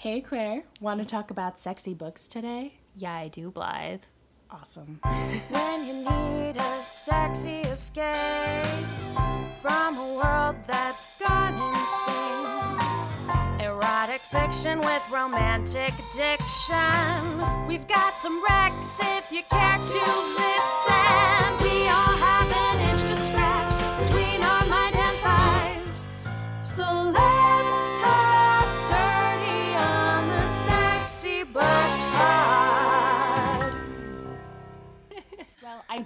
Hey, Claire. Want to talk about sexy books today? Yeah, I do, Blythe. Awesome. When you need a sexy escape from a world that's gone insane. Erotic fiction with romantic addiction. We've got some Rex if you care to listen.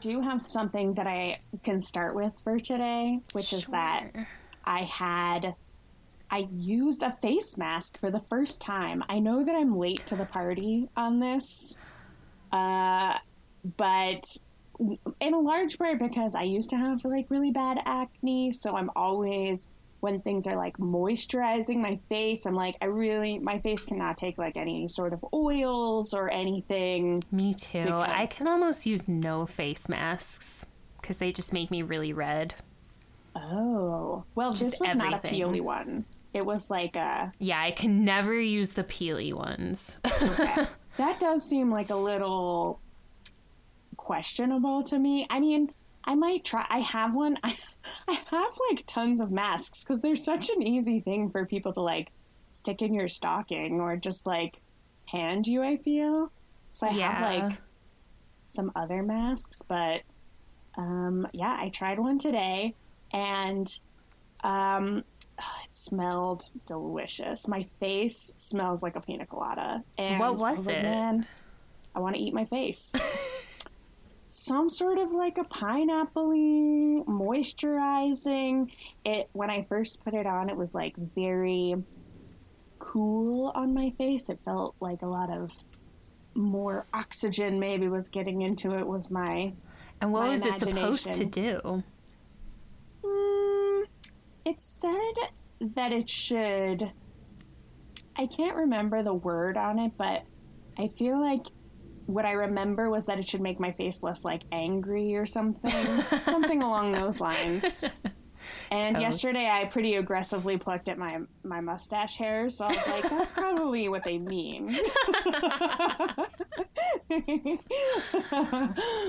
Do have something that I can start with for today, which is that I had I used a face mask for the first time. I know that I'm late to the party on this, uh, but in a large part because I used to have like really bad acne, so I'm always when things are like moisturizing my face, I'm like I really my face cannot take like any sort of oils or anything. Me too. I can almost use no face masks because they just make me really red. Oh, well, this Just was not a everything. peely one. It was like a. Yeah, I can never use the peely ones. that does seem like a little questionable to me. I mean, I might try. I have one. I, I have like tons of masks because they're such an easy thing for people to like stick in your stocking or just like hand you. I feel so. I Yeah. have like some other masks, but um, yeah, I tried one today and um, it smelled delicious. My face smells like a pina colada. And What was like, it? Man, I want to eat my face. Some sort of like a pineapple moisturizing. It when I first put it on, it was like very cool on my face. It felt like a lot of more oxygen maybe was getting into it was my And what My was it supposed to do? Mm, it said that it should. I can't remember the word on it, but I feel like what I remember was that it should make my face less like angry or something, something along those lines. And Totes. yesterday, I pretty aggressively plucked at my my mustache hair, so I was like, "That's probably what they mean."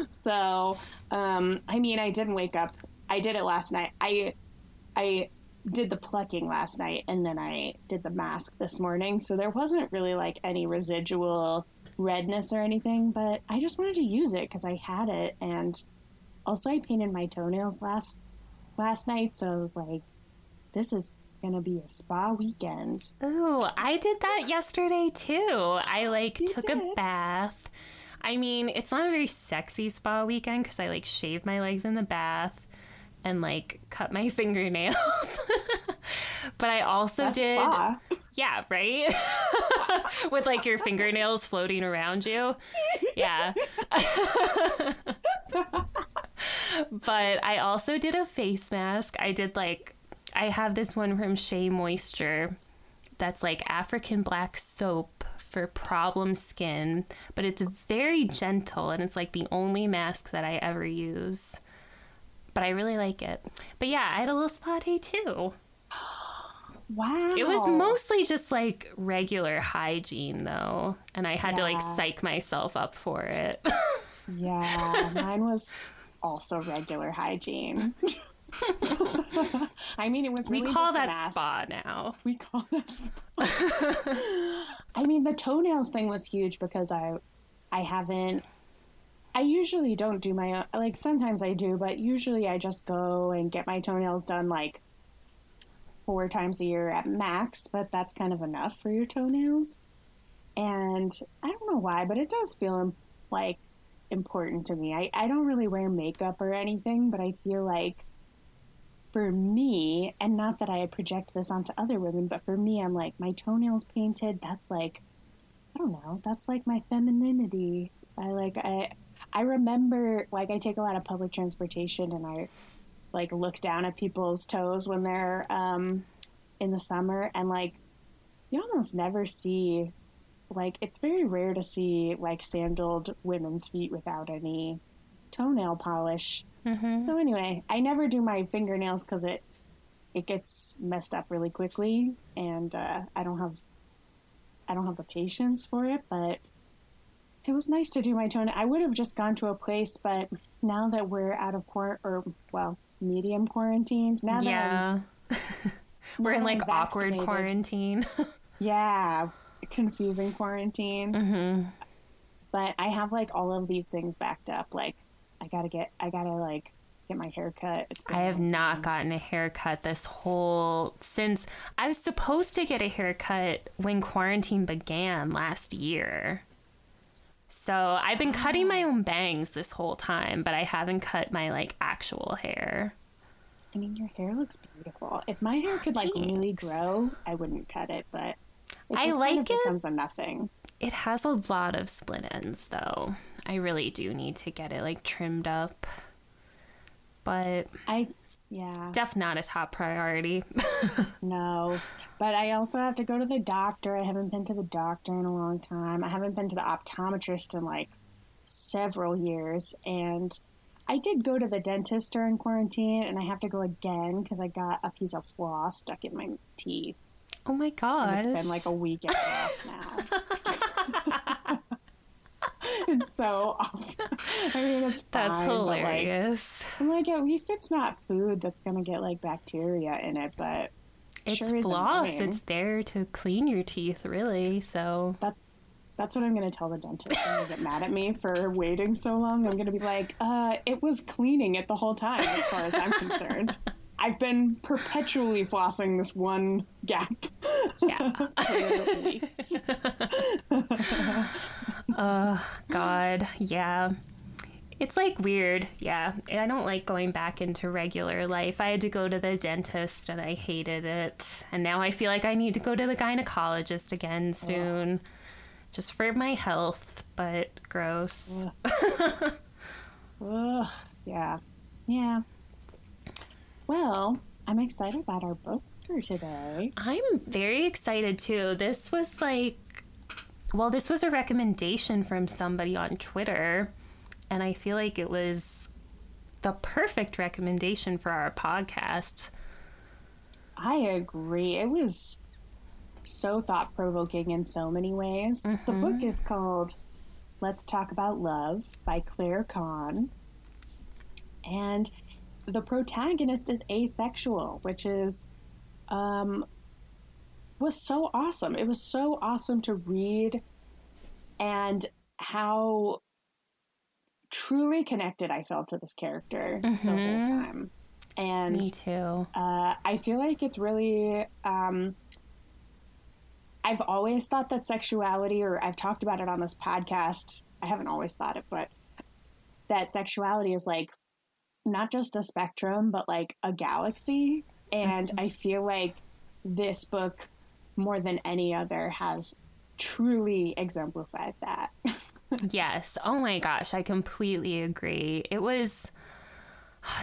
so, um, I mean, I didn't wake up. I did it last night. I I did the plucking last night, and then I did the mask this morning. So there wasn't really like any residual redness or anything, but I just wanted to use it because I had it, and also I painted my toenails last last night, so I was like, "This is gonna be a spa weekend." Ooh, I did that yesterday too. I like You took a bath. I mean, it's not a very sexy spa weekend because I like shaved my legs in the bath and like cut my fingernails. but I also That's did spa. Yeah, right? With like your fingernails floating around you. Yeah. but I also did a face mask. I did like, I have this one from Shea Moisture that's like African black soap for problem skin, but it's very gentle and it's like the only mask that I ever use. But I really like it. But yeah, I had a little spa day too. Wow, It was mostly just like regular hygiene though, and I had to like psych myself up for it. Yeah, mine was also regular hygiene. I mean, it was. we call that mask. spa now. We call that spa. I mean, the toenails thing was huge because I, I haven't. I usually don't do my own. Like sometimes I do, but usually I just go and get my toenails done like four times a year at max. But that's kind of enough for your toenails. And I don't know why, but it does feel like important to me. I, I don't really wear makeup or anything, but I feel like for me, and not that I project this onto other women, but for me, I'm like, my toenails painted, that's like, I don't know, that's like my femininity. I like, I, I remember, like, I take a lot of public transportation and I, like, look down at people's toes when they're, um, in the summer and, like, you almost never see, like, it's very rare to see, like, sandaled women's feet without any toenail polish. So anyway, I never do my fingernails because it it gets messed up really quickly, and uh, I don't have I don't have the patience for it, but it was nice to do my toenail. I would have just gone to a place, but now that we're out of court, or well, medium quarantines, now Yeah. We're in like awkward quarantine. Yeah, confusing quarantine. hmm But I have like all of these things backed up. Like, I gotta get, I gotta like get my hair cut. I have long not gotten a haircut this whole since I was supposed to get a haircut when quarantine began last year. So I've been cutting my ah. own bangs this whole time, but I haven't cut my like actual hair. I mean, your hair looks beautiful. If my hair could like really grow, I wouldn't cut it, but it I like kind of it. becomes a nothing. It has a lot of split ends though. I really do need to get it like trimmed up. But I, yeah, def not a top priority. no. But I also have to go to the doctor. I haven't been to the doctor in a long time. I haven't been to the optometrist in like several years. And I did go to the dentist during quarantine, and I have to go again because I got a piece of floss stuck in my teeth. oh my god. It's been like a week and a half now. it's so awful. I mean, it's That's fine, like, hilarious. I'm like, at least it's not food that's gonna get like bacteria in it, but It's sure floss. It's there to clean your teeth, really. So that's that's what I'm gonna tell the dentist when they get mad at me for waiting so long. I'm gonna be like, uh, it was cleaning it the whole time, as far as I'm concerned. I've been perpetually flossing this one gap yeah. for weeks. God, yeah. It's like weird. Yeah. I don't like going back into regular life. I had to go to the dentist and I hated it. And now I feel like I need to go to the gynecologist again soon. Just for my health, but gross. Ugh, yeah, yeah. Well, I'm excited about our book for today. I'm very excited too. This was like, well, this was a recommendation from somebody on Twitter, and I feel like it was the perfect recommendation for our podcast. I agree. It was so thought provoking in so many ways. The book is called Let's Talk About Love by Claire Kann. And the protagonist is asexual, which is um was so awesome. It was so awesome to read and how truly connected I felt to this character the whole time. And Me too. uh, I feel like it's really. Um, I've always thought that sexuality, or I've talked about it on this podcast. I haven't always thought it, but that sexuality is like not just a spectrum, but like a galaxy. And I feel like this book, more than any other, has truly exemplified that. Yes. Oh my gosh, I completely agree. It was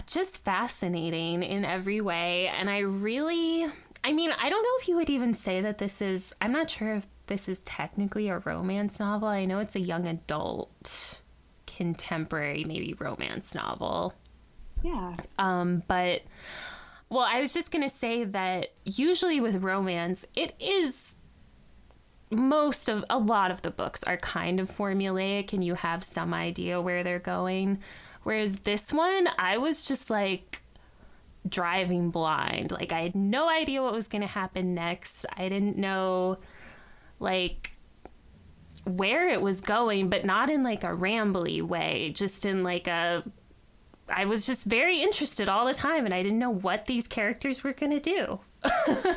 just fascinating in every way. And I really, I mean, I don't know if you would even say that this is, I'm not sure if this is technically a romance novel. I know it's a young adult, contemporary, maybe romance novel. yeah. Um, but, well, I was just going to say that usually with romance, it is most of a lot of the books are kind of formulaic and you have some idea where they're going. Whereas this one, I was just like driving blind. Like, I had no idea what was going to happen next. I didn't know, like, where it was going, but not in like a rambly way, just in like a I was just very interested all the time and I didn't know what these characters were going to do.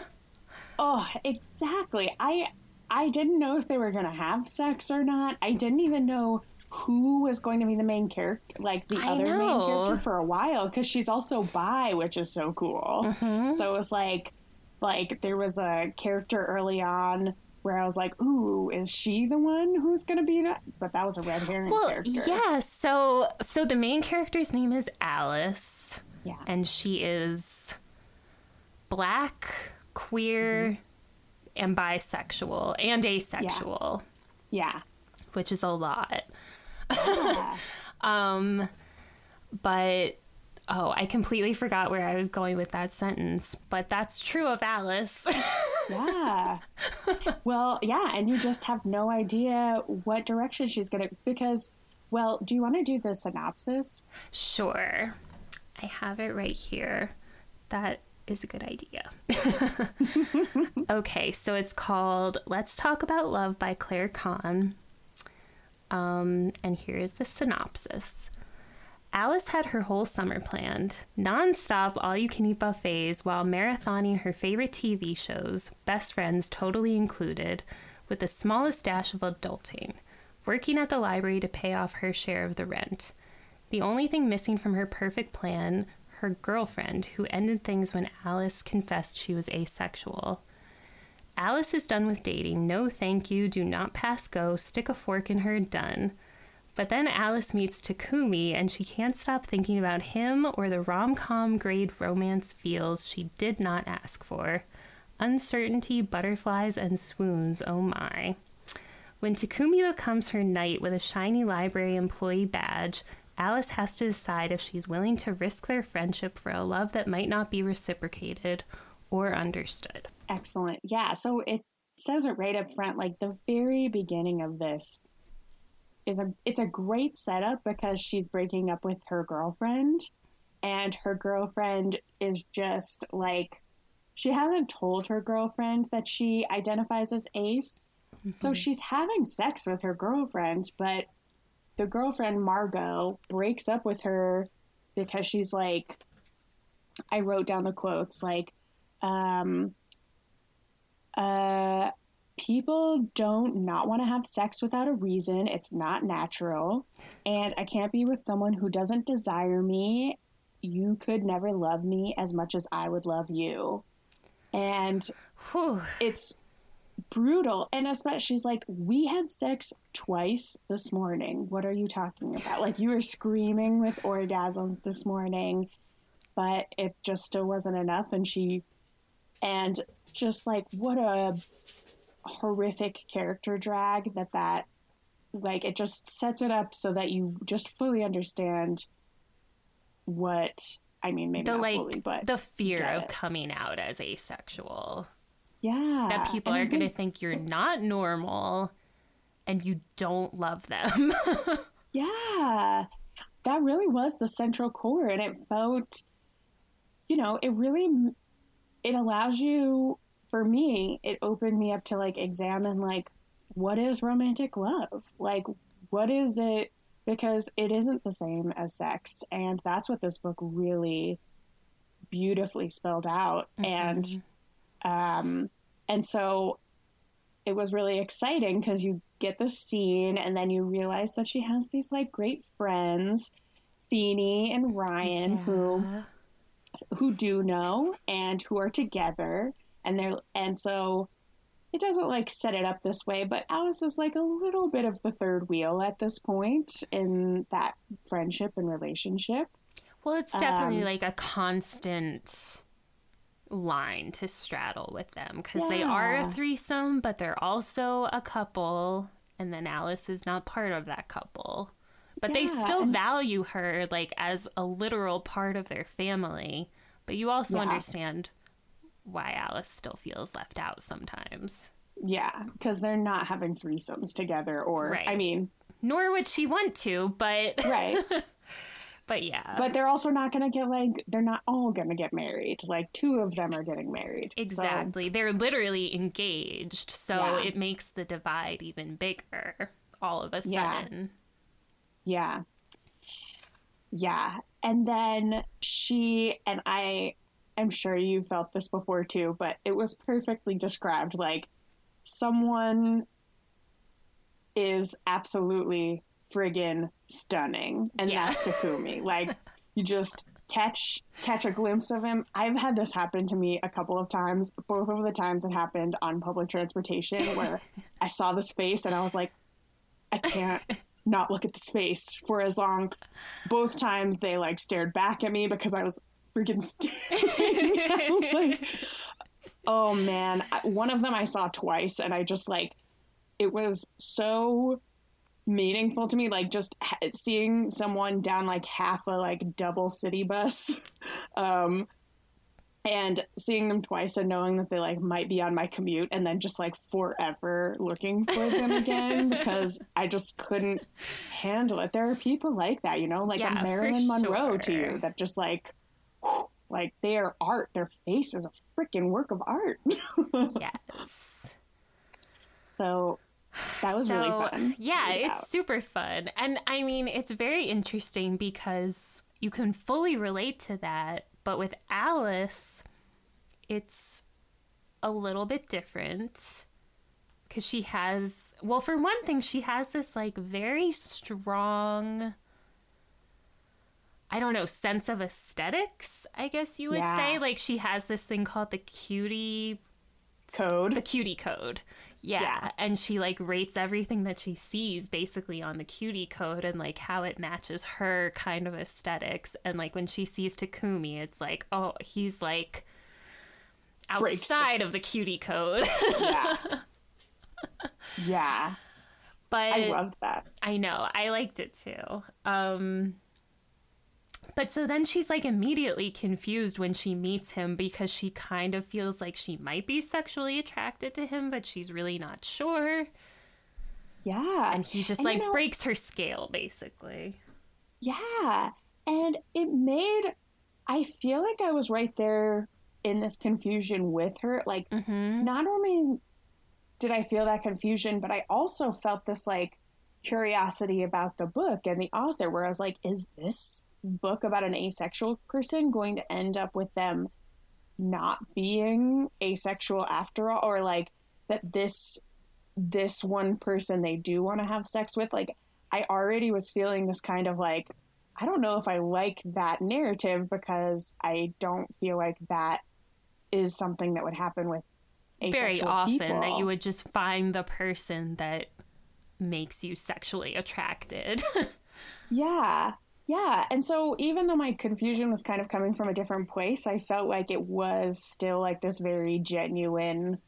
Oh, exactly. I I didn't know if they were going to have sex or not. I didn't even know who was going to be the main character, like the I other main character for a while because she's also bi, which is so cool. Mm-hmm. So it was like like there was a character early on where I was like, "Ooh, is she the one who's going to be that?" But that was a red herring Well, character. yeah, so so the main character's name is Alice Yeah. and she is black, queer, and bisexual and asexual, Yeah. which is a lot. Yeah. Um but oh, I completely forgot where I was going with that sentence, but that's true of Alice. yeah. Well, yeah, and you just have no idea what direction she's going to because well, do you want to do the synopsis? Sure. I have it right here. That is a good idea. okay, so it's called Let's Talk About Love by Claire Kann. Um, and here's the synopsis. Alice had her whole summer planned non-stop all-you-can-eat buffets while marathoning her favorite TV shows, Best Friends totally included, with the smallest dash of adulting, working at the library to pay off her share of the rent. The only thing missing from her perfect plan, her girlfriend, who ended things when Alice confessed she was asexual. Alice is done with dating. No thank you, do not pass go, stick a fork in her, done. But then Alice meets Takumi and she can't stop thinking about him or the rom com grade romance feels she did not ask for. Uncertainty, butterflies, and swoons, oh my. When Takumi becomes her knight with a shiny library employee badge, Alice has to decide if she's willing to risk their friendship for a love that might not be reciprocated or understood. Excellent. Yeah, so it says it right up front like the very beginning of this is a it's a great setup because she's breaking up with her girlfriend and her girlfriend is just like she hasn't told her girlfriend that she identifies as ace. So she's having sex with her girlfriend but the girlfriend margot breaks up with her because she's like i wrote down the quotes like um uh people don't not want to have sex without a reason. It's not natural. And I can't be with someone who doesn't desire me. You could never love me as much as I would love you. And Whew. it's brutal. And especially, she's like, We had sex twice this morning. What are you talking about? Like, you were screaming with orgasms this morning, but it just still wasn't enough. And she, and just like, what a horrific character drag that that like it just sets it up so that you just fully understand what I mean maybe The not like fully but the fear of it. coming out as asexual. yeah That people And are going to think- think you're not normal and you don't love them. yeah that really was the central core and it felt you know it really it allows you for me it opened me up to like examine like what is romantic love? Like what is it? Because it isn't the same as sex and that's what this book really beautifully spelled out. And um and so it was really exciting because you get the scene and then you realize that she has these like great friends Feenie and Ryan who who do know and who are together and they're and so it doesn't like set it up this way but alice is like a little bit of the third wheel at this point in that friendship and relationship Well, it's definitely Um, like a constant line to straddle with them because they are a threesome, but they're also a couple, and then Alice is not part of that couple. But they still value her like as a literal part of their family. But you also Yeah. understand why Alice still feels left out sometimes. yeah because they're not having threesomes together or Right. i mean Nor would she want to, but right but yeah. but they're also not gonna get like they're not all gonna get married like two of them are getting married So- Exactly. They're literally engaged. So Yeah. it makes the divide even bigger all of a Yeah. sudden. Yeah. Yeah. And then she, and I am sure you felt this before too, but it was perfectly described. Like, someone is absolutely friggin' stunning, and Yeah. that's Takumi. like, you just catch catch a glimpse of him. I've had this happen to me a couple of times. Both of the times it happened on public transportation where I saw this face and I was like, I can't not look at this face for as long. Both times they like stared back at me because I was freaking staring. like, oh man, one of them I saw twice, and I just like it was so meaningful to me. Like just ha- seeing someone down like half a like double city bus. Um, and seeing them twice and knowing that they like might be on my commute and then just like forever looking for them again because I just couldn't handle it. There are people like that, you know, like Yeah, a Marilyn Monroe to you that just like, like they are art. Their face is a freaking work of art. yes. so that was really fun. Yeah, it's about. super fun. And I mean, it's very interesting because you can fully relate to that. But with Alice, it's a little bit different because she has, well, for one thing, she has this like very strong. I don't know, sense of aesthetics, I guess you would Yeah. say. Like she has this thing called the cutie code. the cutie code. Yeah. Yeah. And she like rates everything that she sees basically on the cutie code and like how it matches her kind of aesthetics. And like when she sees Takumi, it's like, oh, he's like the- outside of the cutie code. yeah. yeah. but I loved that. I know. I liked it too. Um but so then she's like immediately confused when she meets him because she kind of feels like she might be sexually attracted to him, but she's really not sure. Yeah. And he just And, you like know- breaks her scale basically. Yeah. And it made, I feel like I was right there in this confusion with her. Like, mm-hmm. not only did I feel that confusion, but I also felt this like curiosity about the book and the author, where I was like, is this book about an asexual person going to end up with them not being asexual after all? Or like that this this one person they do want to have sex with like i already was feeling this kind of like i don't know if i like that narrative because i don't feel like that is something that would happen with Very often people. that you would just find the person that makes you sexually attracted. Yeah. Yeah. And so even though my confusion was kind of coming from a different place, I felt like it was still like this very genuine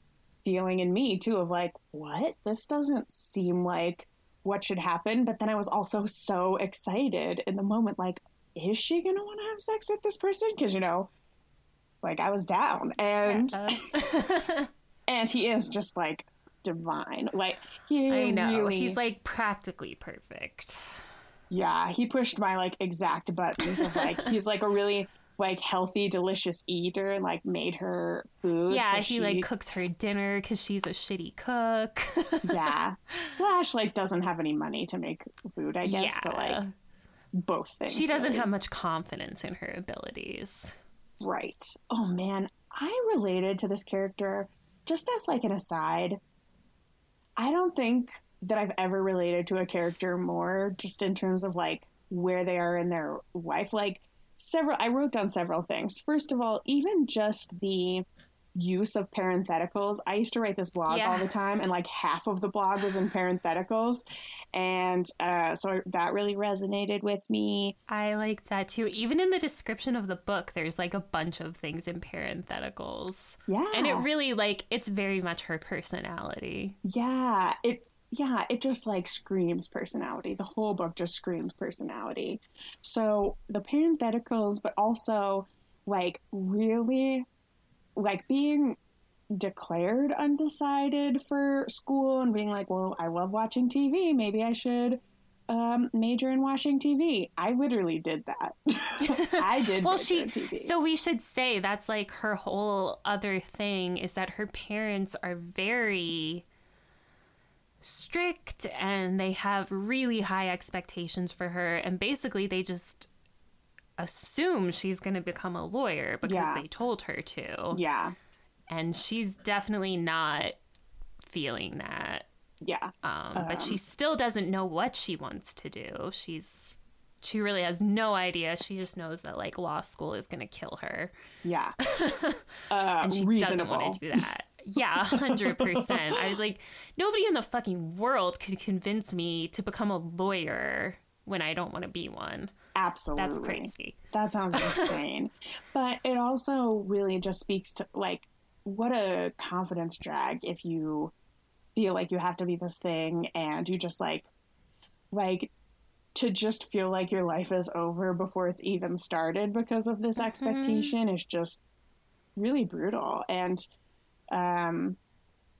feeling in me too of like, what? This doesn't seem like what should happen. But then I was also so excited in the moment, like, is she going to want to have sex with this person? Because, you know, like I was down. And and he is just like divine. Like he I know. really- He's like practically perfect. Yeah, he pushed my like exact buttons of like he's like a really like healthy, delicious eater and like made her food. Yeah, he she- like cooks her dinner because she's a shitty cook. yeah. Slash like doesn't have any money to make food, I guess, but like both things. she doesn't really. have much confidence in her abilities. right. Oh man, I related to this character just as like an aside. I don't think that I've ever related to a character more just in terms of like where they are in their life. Like several I wrote down several things. First of all, even just the use of parentheticals. I used to write this blog Yeah. all the time and like half of the blog was in parentheticals. And uh, so that really resonated with me. I like that too. Even in the description of the book, there's like a bunch of things in parentheticals. Yeah. And it really like it's very much her personality. Yeah, it yeah, it just like screams personality. The whole book just screams personality. So the parentheticals, but also like really like being declared undecided for school and being like, well, I love watching TV. Maybe I should um, major in watching TV. I literally did that. I did. Well, she TV. so we should say that's like her whole other thing is that her parents are very strict and they have really high expectations for her and basically they just assume she's going to become a lawyer because Yeah. they told her to. yeah, And she's definitely not feeling that. yeah, Um, but she still doesn't know what she wants to do. She's she really has no idea. She just knows that like law school is going to kill her, yeah. Uh, and she reasonable. doesn't want to do that. Yeah, hundred percent. I was like, nobody in the fucking world could convince me to become a lawyer when I don't want to be one. Absolutely. That's crazy. That sounds insane. but it also really just speaks to like what a confidence drag if you feel like you have to be this thing and you just like like to just feel like your life is over before it's even started because of this expectation is just really brutal. And um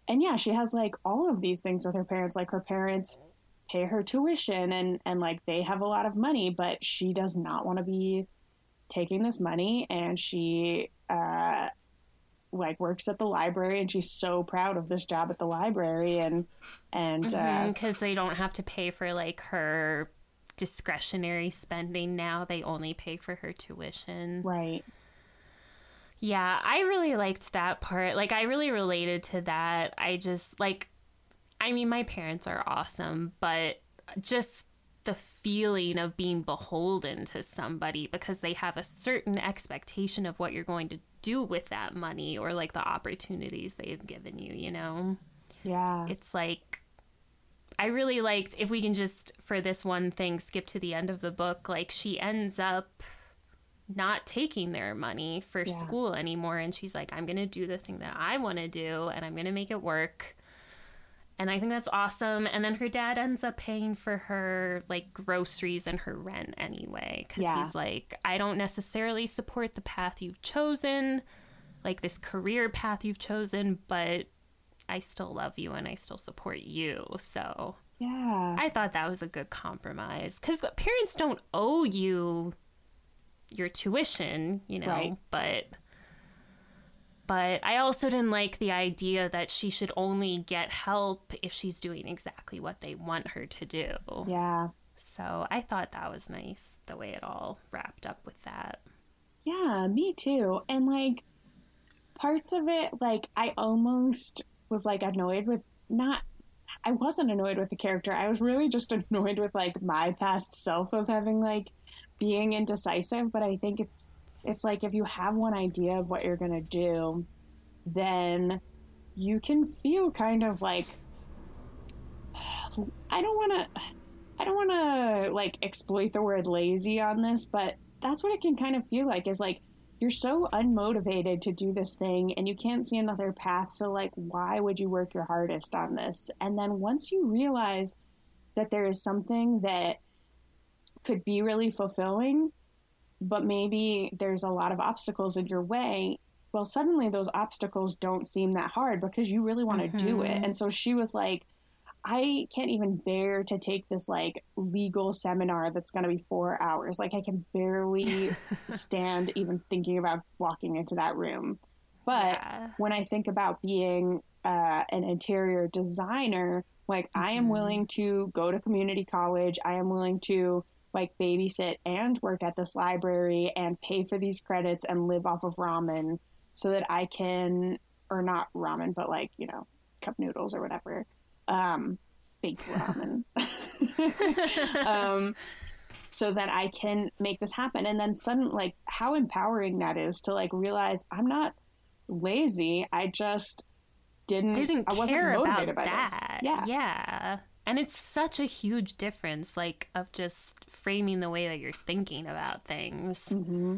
and yeah, she has like all of these things with her parents. Like her parents pay her tuition and and like they have a lot of money, but she does not want to be taking this money. And she uh like works at the library and she's so proud of this job at the library and and uh because they don't have to pay for like her discretionary spending now. They only pay for her tuition. Right. Yeah i really liked that part. Like i really related to that. I just like i mean my parents are awesome but just the feeling of being beholden to somebody because they have a certain expectation of what you're going to do with that money or like the opportunities they've given you you know yeah it's like I really liked if we can just for this one thing skip to the end of the book like she ends up not taking their money for Yeah. school anymore and she's like I'm going to do the thing that I want to do and I'm going to make it work. And I think that's awesome and then her dad ends up paying for her like groceries and her rent anyway cuz Yeah. he's like I don't necessarily support the path you've chosen like this career path you've chosen but I still love you and I still support you. So yeah I thought that was a good compromise because parents don't owe you your tuition, you know, Right. but. But I also didn't like the idea that she should only get help if she's doing exactly what they want her to do. yeah So I thought that was nice the way it all wrapped up with that. Yeah, me too. And like parts of it, like I almost was like annoyed with not I wasn't annoyed with the character. I was really just annoyed with like my past self of having like being indecisive, but I think it's it's like if you have one idea of what you're going to do, then you can feel kind of like I don't want to I don't want to like exploit the word lazy on this, but that's what it can kind of feel like is like you're so unmotivated to do this thing and you can't see another path. So, like, why would you work your hardest on this? And then once you realize that there is something that could be really fulfilling, but maybe there's a lot of obstacles in your way, well, suddenly those obstacles don't seem that hard because you really want to do it. And so she was like, I can't even bear to take this like legal seminar that's going to be four hours. Like I can barely stand even thinking about walking into that room. But Yeah. when I think about being uh, an interior designer, like I am willing to go to community college. I am willing to like babysit and work at this library and pay for these credits and live off of ramen so that I can, or not ramen, but like, you know, cup noodles or whatever. Um, fake ramen. um, so that I can make this happen. And then suddenly, like, how empowering that is to like realize I'm not lazy. I just didn't, didn't I wasn't care motivated about by that. this. Yeah. Yeah. And it's such a huge difference, like, of just framing the way that you're thinking about things. Mm-hmm.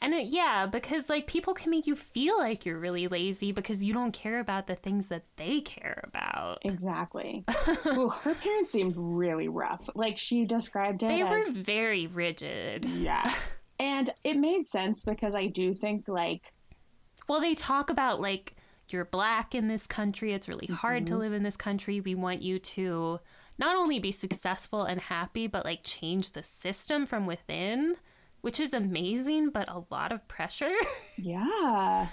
And it, yeah, because, like, people can make you feel like you're really lazy because you don't care about the things that they care about. Exactly. Ooh, her parents seemed really rough. Like she described it They were very rigid. yeah. And it made sense because I do think like Well, they talk about like you're black in this country. It's really hard Mm-hmm. to live in this country. We want you to not only be successful and happy, but like change the system from within, which is amazing, but a lot of pressure. Yeah.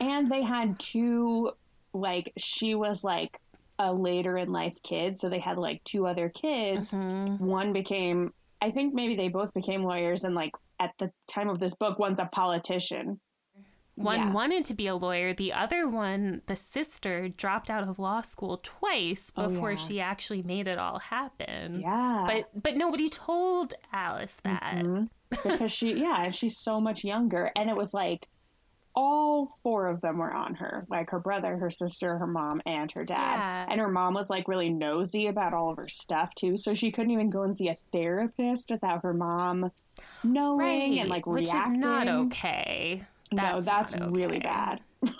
and they had two, like, she was like a later in life kid. So they had like two other kids. One became, I think maybe they both became lawyers. And like at the time of this book, one's a politician. One Yeah. wanted to be a lawyer. The other one, the sister, dropped out of law school twice oh, before yeah. she actually made it all happen. Yeah. But but nobody told Alice that. Mm-hmm. because she, yeah, and she's so much younger. And it was like, all four of them were on her like her brother her sister her mom and her dad Yeah. and her mom was like really nosy about all of her stuff too so she couldn't even go and see a therapist without her mom knowing and like which reacting is not okay. No that's not really bad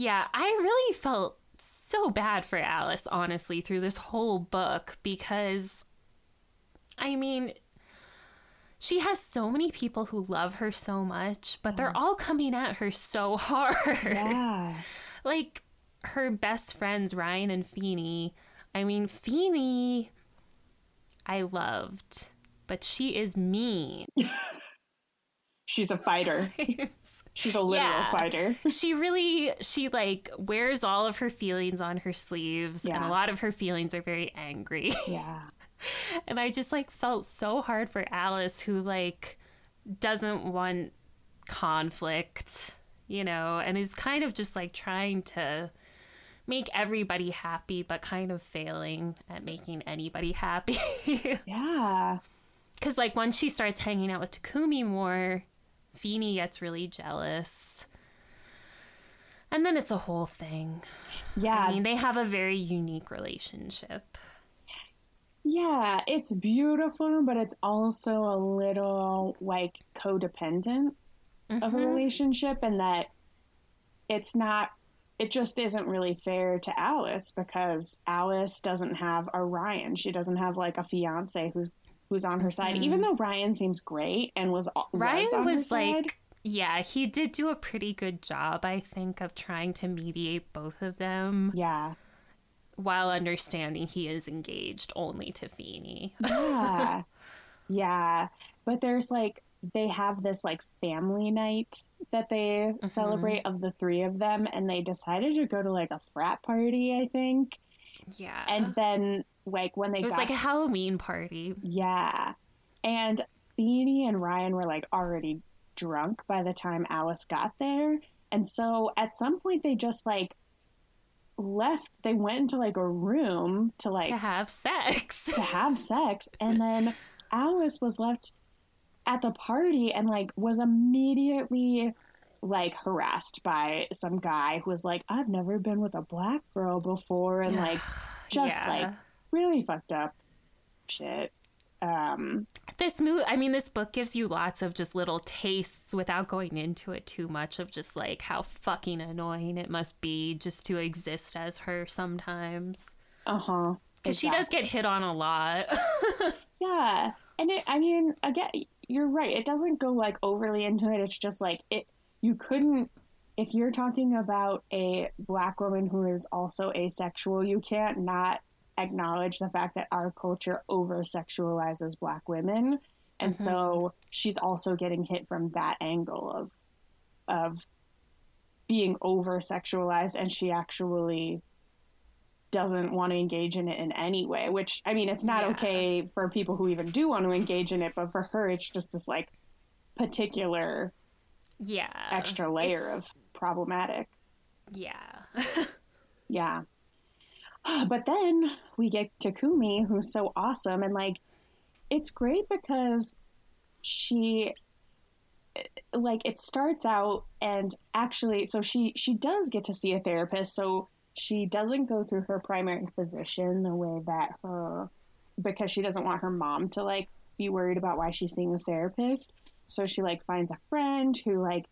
Yeah, I really felt so bad for Alice, honestly, through this whole book because, I mean, she has so many people who love her so much, but they're mm. all coming at her so hard. Yeah. like her best friends, Ryan and Feenie. I mean, Feenie, I loved, but she is mean. She's a fighter. She's a literal Yeah. fighter. she really, she like wears all of her feelings on her sleeves, and a lot of her feelings are very angry. Yeah. And I just like felt so hard for Alice who like doesn't want conflict, you know, and is kind of just like trying to make everybody happy but kind of failing at making anybody happy. Yeah. Cuz like once she starts hanging out with Takumi more, Feenie gets really jealous. And then it's a whole thing. Yeah. I mean, they have a very unique relationship. Yeah, it's beautiful, but it's also a little like codependent of a mm-hmm. relationship, and that it's not, it just isn't really fair to Alice because Alice doesn't have Orion. She doesn't have like a fiance who's who's on her side, even though Ryan seems great and was Ryan was, was side. like, yeah, he did do a pretty good job, I think, of trying to mediate both of them yeah, while understanding he is engaged only to Feenie. yeah, yeah. But there's like they have this like family night that they Mm-hmm. celebrate of the three of them, and they decided to go to like a frat party, I think. yeah. And then like when they it was like a Halloween party. yeah, and Feenie and Ryan were like already drunk by the time Alice got there, and so at some point they just like left. They went into like a room to like To have sex. to have sex and then alice was left at the party and like was immediately like harassed by some guy who was like i've never been with a black girl before and like just Yeah. like really fucked up shit um This movie, I mean, this book gives you lots of just little tastes without going into it too much of just like how fucking annoying it must be just to exist as her sometimes. uh-huh Because she does get hit on a lot. Yeah. And it, I mean, again, you're right. It doesn't go like overly into it. It's just like it, you couldn't, if you're talking about a black woman who is also asexual, you can't not acknowledge the fact that our culture over sexualizes black women. And mm-hmm. so she's also getting hit from that angle of, of being over sexualized and she actually doesn't want to engage in it in any way which i mean it's not Yeah. okay for people who even do want to engage in it but for her it's just this like particular yeah. extra layer It's- of problematic Yeah. yeah but then we get takumi who's so awesome and like it's great because she eh, like it starts out and actually so she she does get to see a therapist so she doesn't go through her primary physician the way that her because she doesn't want her mom to like be worried about why she's seeing a therapist. So she like finds a friend who like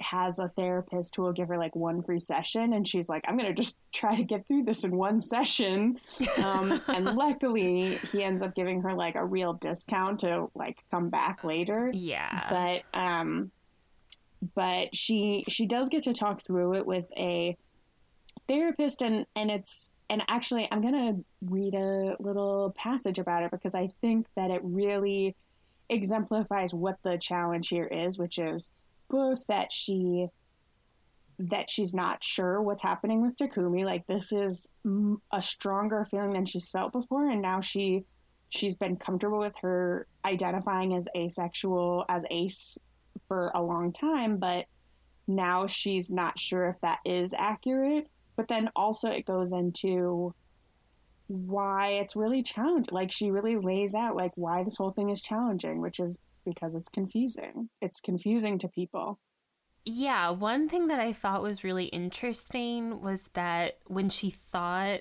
has a therapist who will give her like one free session and she's like i'm gonna just try to get through this in one session um, and luckily he ends up giving her like a real discount to like come back later Yeah. but um but she she does get to talk through it with a therapist and and it's and actually i'm gonna read a little passage about it because i think that it really exemplifies what the challenge here is which is that she that she's not sure what's happening with takumi. Like this is a stronger feeling than she's felt before and now she she's been comfortable with her identifying as asexual as ace for a long time but now she's not sure if that is accurate. But then also it goes into why it's really challenging like she really lays out like why this whole thing is challenging which is because it's confusing it's confusing to people Yeah, one thing that I thought was really interesting was that when she thought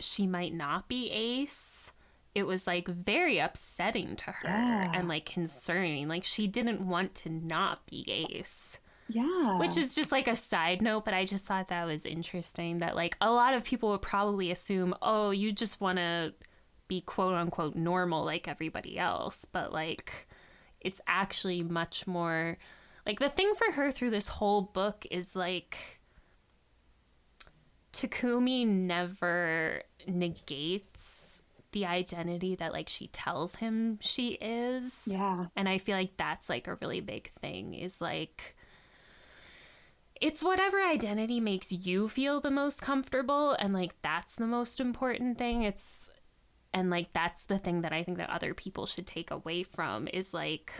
she might not be Ace, it was like very upsetting to her Yeah. and like concerning. Like she didn't want to not be Ace. yeah Which is just like a side note, but I just thought that was interesting that like a lot of people would probably assume, oh, you just want to be quote unquote normal like everybody else. But like, it's actually much more like the thing for her through this whole book is like Takumi never negates the identity that like she tells him she is. Yeah. And I feel like that's like a really big thing is like it's whatever identity makes you feel the most comfortable and like that's the most important thing. It's and like that's the thing that I think that other people should take away from is like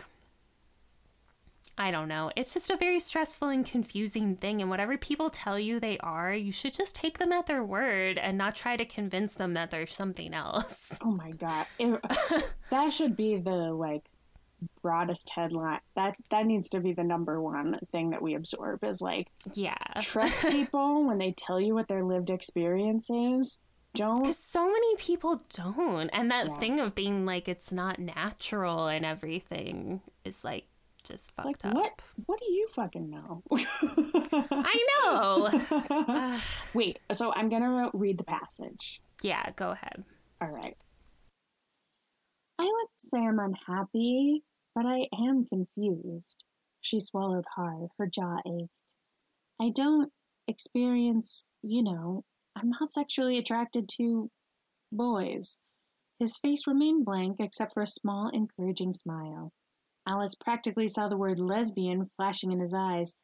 I don't know. It's just a very stressful and confusing thing. And whatever people tell you they are, you should just take them at their word and not try to convince them that they're something else. Oh my god, It- that should be the like broadest headline. That that needs to be the number one thing that we absorb is like Yeah. trust people when they tell you what their lived experience is. Don't Because so many people don't. And that Yeah. thing of being like, it's not natural and everything is like just fucked like up. what? What do you fucking know? I know. Wait, so I'm gonna read the passage. yeah, go ahead. All right. I would say I'm unhappy, but I am confused. She swallowed hard. Her jaw ached. I don't experience, you know, I'm not sexually attracted to boys. His face remained blank except for a small, encouraging smile. Alice practically saw the word lesbian flashing in his eyes.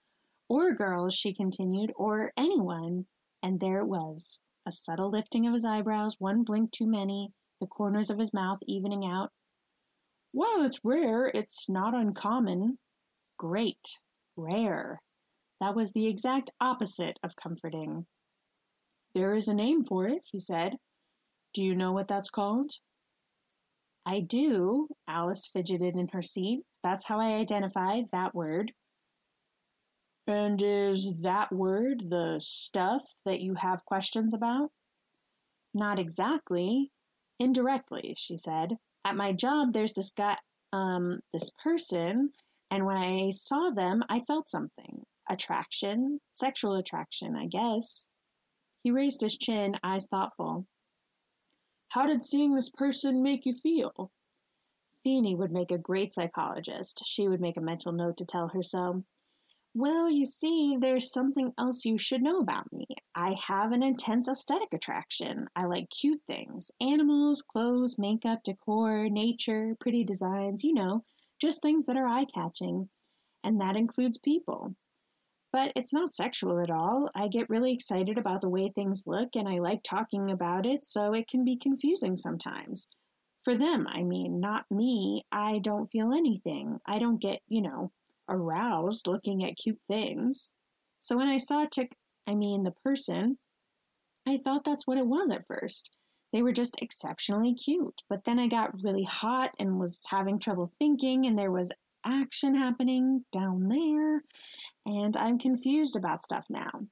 Or girls, she continued, or anyone. And there it was a subtle lifting of his eyebrows, one blink too many, the corners of his mouth evening out. While it's rare, it's not uncommon. Great. Rare. That was the exact opposite of comforting. There is a name for it, he said. Do you know what that's called? I do. Alice fidgeted in her seat. That's how I identify that word. And is that word the stuff that you have questions about? Not exactly. Indirectly, she said. At my job, there's this guy, um, this person, and when I saw them, I felt something. Attraction, sexual attraction, I guess. He raised his chin, eyes thoughtful. How did seeing this person make you feel? Feenie would make a great psychologist. She would make a mental note to tell her so. Well, you see, there's something else you should know about me. I have an intense aesthetic attraction. I like cute things animals, clothes, makeup, decor, nature, pretty designs, you know, just things that are eye catching. And that includes people. But it's not sexual at all. I get really excited about the way things look and I like talking about it, so it can be confusing sometimes. For them, I mean, not me. I don't feel anything. I don't get, you know, aroused looking at cute things. So when I saw Tick, I mean the person, I thought that's what it was at first. They were just exceptionally cute. But then I got really hot and was having trouble thinking, and there was action happening down there, and I'm confused about stuff now.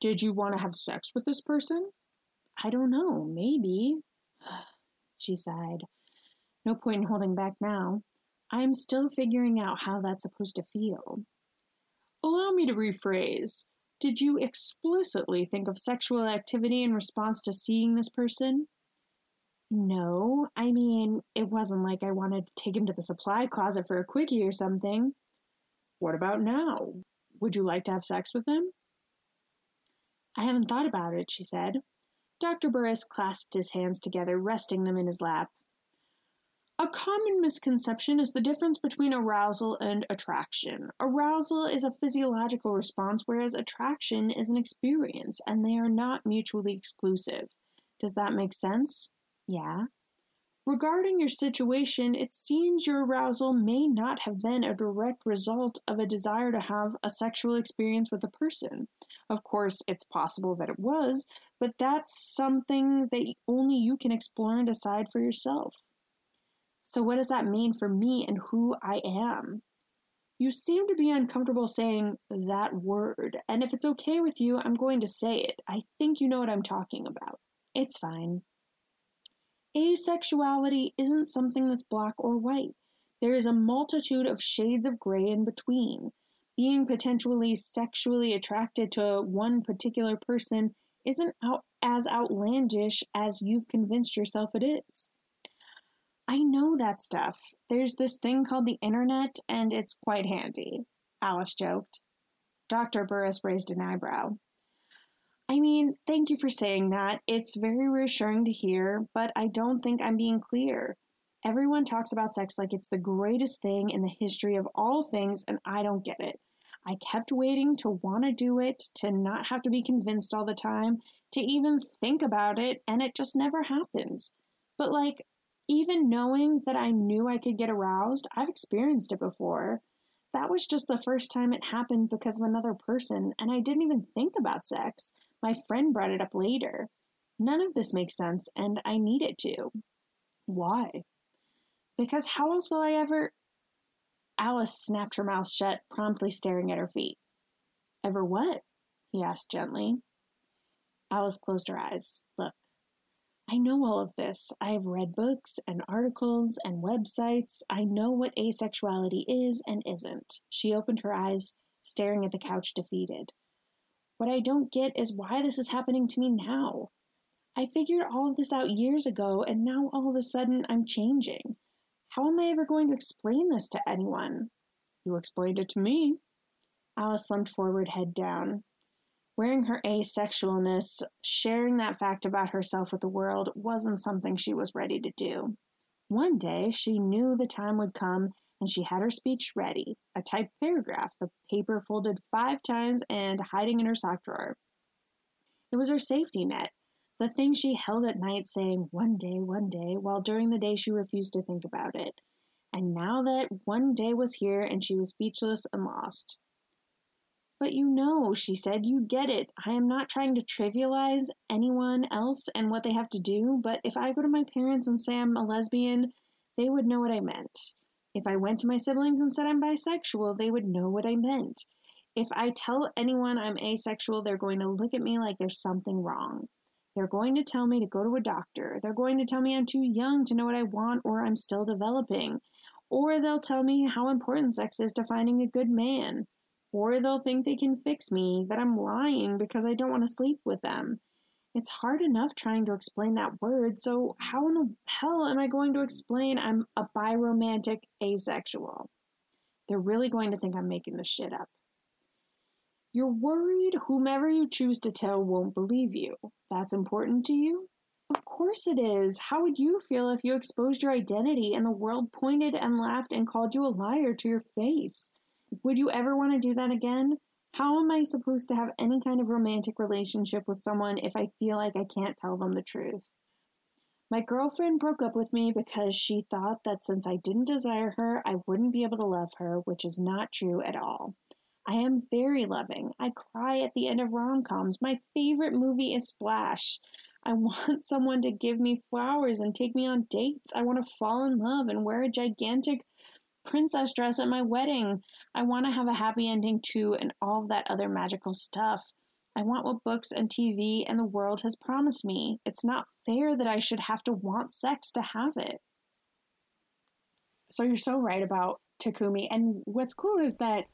Did you want to have sex with this person? I don't know, maybe. she sighed. No point in holding back now. I'm still figuring out how that's supposed to feel. Allow me to rephrase. Did you explicitly think of sexual activity in response to seeing this person? No, I mean, it wasn't like I wanted to take him to the supply closet for a quickie or something. What about now? Would you like to have sex with him? I haven't thought about it, she said. Dr. Burris clasped his hands together, resting them in his lap. A common misconception is the difference between arousal and attraction. Arousal is a physiological response, whereas attraction is an experience, and they are not mutually exclusive. Does that make sense? Yeah. Regarding your situation, it seems your arousal may not have been a direct result of a desire to have a sexual experience with a person. Of course, it's possible that it was, but that's something that only you can explore and decide for yourself. So, what does that mean for me and who I am? You seem to be uncomfortable saying that word, and if it's okay with you, I'm going to say it. I think you know what I'm talking about. It's fine. Asexuality isn't something that's black or white. There is a multitude of shades of gray in between. Being potentially sexually attracted to one particular person isn't out as outlandish as you've convinced yourself it is. I know that stuff. There's this thing called the internet, and it's quite handy, Alice joked. Dr. Burris raised an eyebrow. I mean, thank you for saying that. It's very reassuring to hear, but I don't think I'm being clear. Everyone talks about sex like it's the greatest thing in the history of all things, and I don't get it. I kept waiting to want to do it, to not have to be convinced all the time, to even think about it, and it just never happens. But, like, even knowing that I knew I could get aroused, I've experienced it before. That was just the first time it happened because of another person, and I didn't even think about sex. My friend brought it up later. None of this makes sense, and I need it to. Why? Because how else will I ever. Alice snapped her mouth shut, promptly staring at her feet. Ever what? he asked gently. Alice closed her eyes. Look, I know all of this. I have read books and articles and websites. I know what asexuality is and isn't. She opened her eyes, staring at the couch, defeated. What I don't get is why this is happening to me now. I figured all of this out years ago, and now all of a sudden I'm changing. How am I ever going to explain this to anyone? You explained it to me. Alice slumped forward, head down. Wearing her asexualness, sharing that fact about herself with the world, wasn't something she was ready to do. One day, she knew the time would come and she had her speech ready a typed paragraph, the paper folded five times and hiding in her sock drawer. It was her safety net, the thing she held at night saying, one day, one day, while during the day she refused to think about it. And now that one day was here and she was speechless and lost. But you know, she said, you get it. I am not trying to trivialize anyone else and what they have to do, but if I go to my parents and say I'm a lesbian, they would know what I meant. If I went to my siblings and said I'm bisexual, they would know what I meant. If I tell anyone I'm asexual, they're going to look at me like there's something wrong. They're going to tell me to go to a doctor. They're going to tell me I'm too young to know what I want or I'm still developing. Or they'll tell me how important sex is to finding a good man. Or they'll think they can fix me, that I'm lying because I don't want to sleep with them. It's hard enough trying to explain that word, so how in the hell am I going to explain I'm a biromantic asexual? They're really going to think I'm making this shit up. You're worried whomever you choose to tell won't believe you. That's important to you? Of course it is. How would you feel if you exposed your identity and the world pointed and laughed and called you a liar to your face? Would you ever want to do that again? How am I supposed to have any kind of romantic relationship with someone if I feel like I can't tell them the truth? My girlfriend broke up with me because she thought that since I didn't desire her, I wouldn't be able to love her, which is not true at all. I am very loving. I cry at the end of rom coms. My favorite movie is Splash. I want someone to give me flowers and take me on dates. I want to fall in love and wear a gigantic princess dress at my wedding. I want to have a happy ending too and all of that other magical stuff. I want what books and TV and the world has promised me. It's not fair that I should have to want sex to have it. So you're so right about Takumi. And what's cool is that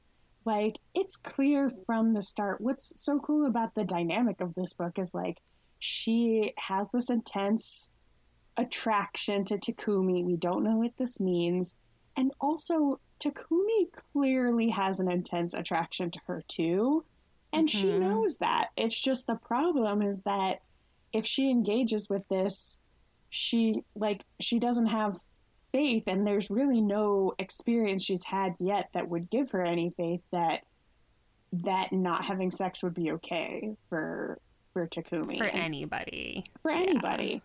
like it's clear from the start what's so cool about the dynamic of this book is like she has this intense attraction to Takumi. We don't know what this means. And also Takumi clearly has an intense attraction to her too. And mm-hmm. she knows that. It's just the problem is that if she engages with this, she like she doesn't have faith and there's really no experience she's had yet that would give her any faith that that not having sex would be okay for for Takumi for anybody for yeah.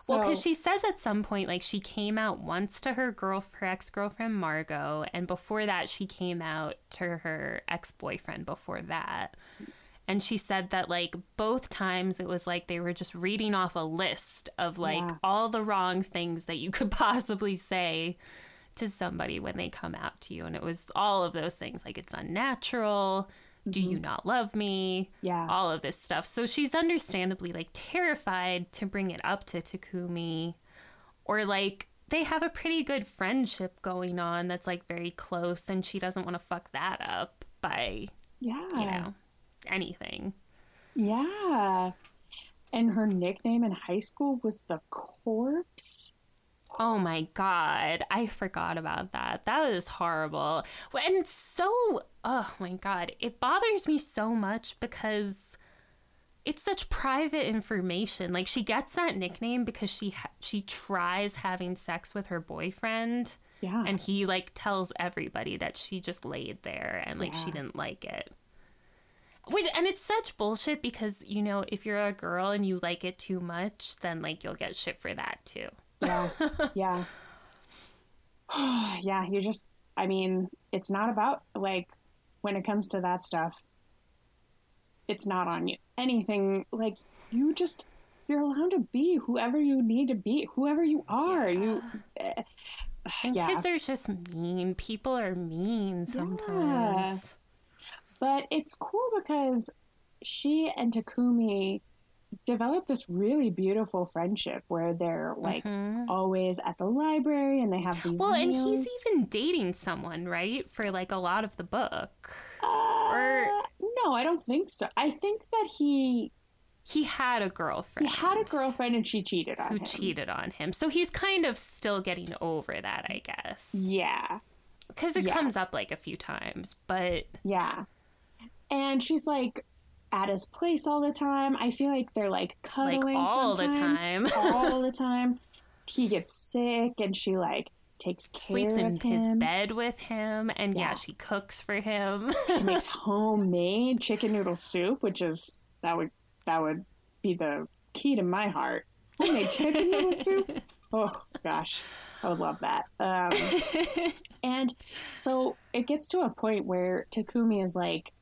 So, well, because she says at some point, like she came out once to her girl, her ex girlfriend Margot, and before that, she came out to her ex boyfriend. Before that, and she said that like both times it was like they were just reading off a list of like yeah. all the wrong things that you could possibly say to somebody when they come out to you and it was all of those things like it's unnatural. Do you mm-hmm. not love me yeah all of this stuff so she's understandably like terrified to bring it up to takumi or like they have a pretty good friendship going on that's like very close and she doesn't want to fuck that up by yeah you know anything. Yeah. And her nickname in high school was the corpse. Oh my god, I forgot about that. That was horrible. And so oh my god, it bothers me so much because it's such private information. Like she gets that nickname because she ha- she tries having sex with her boyfriend. Yeah. And he like tells everybody that she just laid there and like she didn't like it. Wait, and it's such bullshit because you know if you're a girl and you like it too much, then like you'll get shit for that too. Yeah. yeah. yeah, you just I mean, it's not about like when it comes to that stuff, it's not on you. Anything like you just you're allowed to be whoever you need to be, whoever you are. You eh, And yeah. kids are just mean. People are mean sometimes. But it's cool because she and Takumi develop this really beautiful friendship where they're like always at the library and they have these Well, and he's even dating someone, right? For like a lot of the book. Uh, or- no, I don't think so. I think that he He had a girlfriend. he had a girlfriend and she cheated on who him. cheated on him. So he's kind of still getting over that, I guess. Yeah, Because it Yeah. comes up like a few times. But yeah. And she's like at his place all the time. I feel like they're like cuddling all the time. all the time. He gets sick and she like takes care sleeps in his bed with him. And yeah, Yeah. she cooks for him. She makes homemade chicken noodle soup, which is that would that would be the key to my heart. Homemade chicken noodle soup. Oh gosh, I would love that. Um, and so it gets to a point where Takumi is like,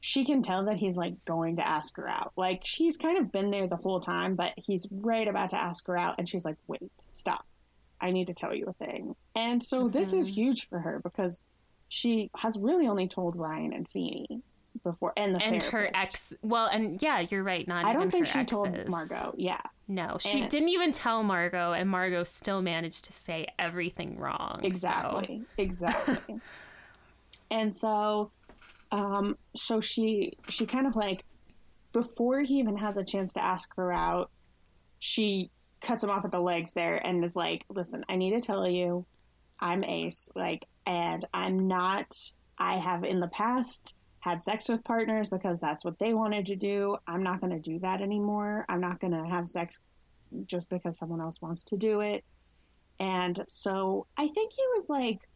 she can tell that he's like going to ask her out. Like she's kind of been there the whole time, but he's right about to ask her out, and she's like, "Wait, stop! I need to tell you a thing." And so this is mm-hmm. huge for her because she has really only told Ryan and Feenie before, and the and her ex. Well, and yeah, you're right. Not I don't think she told exes. Margot. Yeah, No, she And- didn't even tell Margot, and Margot still managed to say everything wrong. so- exactly, exactly. and so, um, so she she kind of like before he even has a chance to ask her out, she cuts him off at the legs there and is like, "Listen, I need to tell you, I'm Ace, like, and I'm not. I have in the past." Had sex with partners because that's what they wanted to do. I'm not going to do that anymore. I'm not going to have sex just because someone else wants to do it. And so I think he was like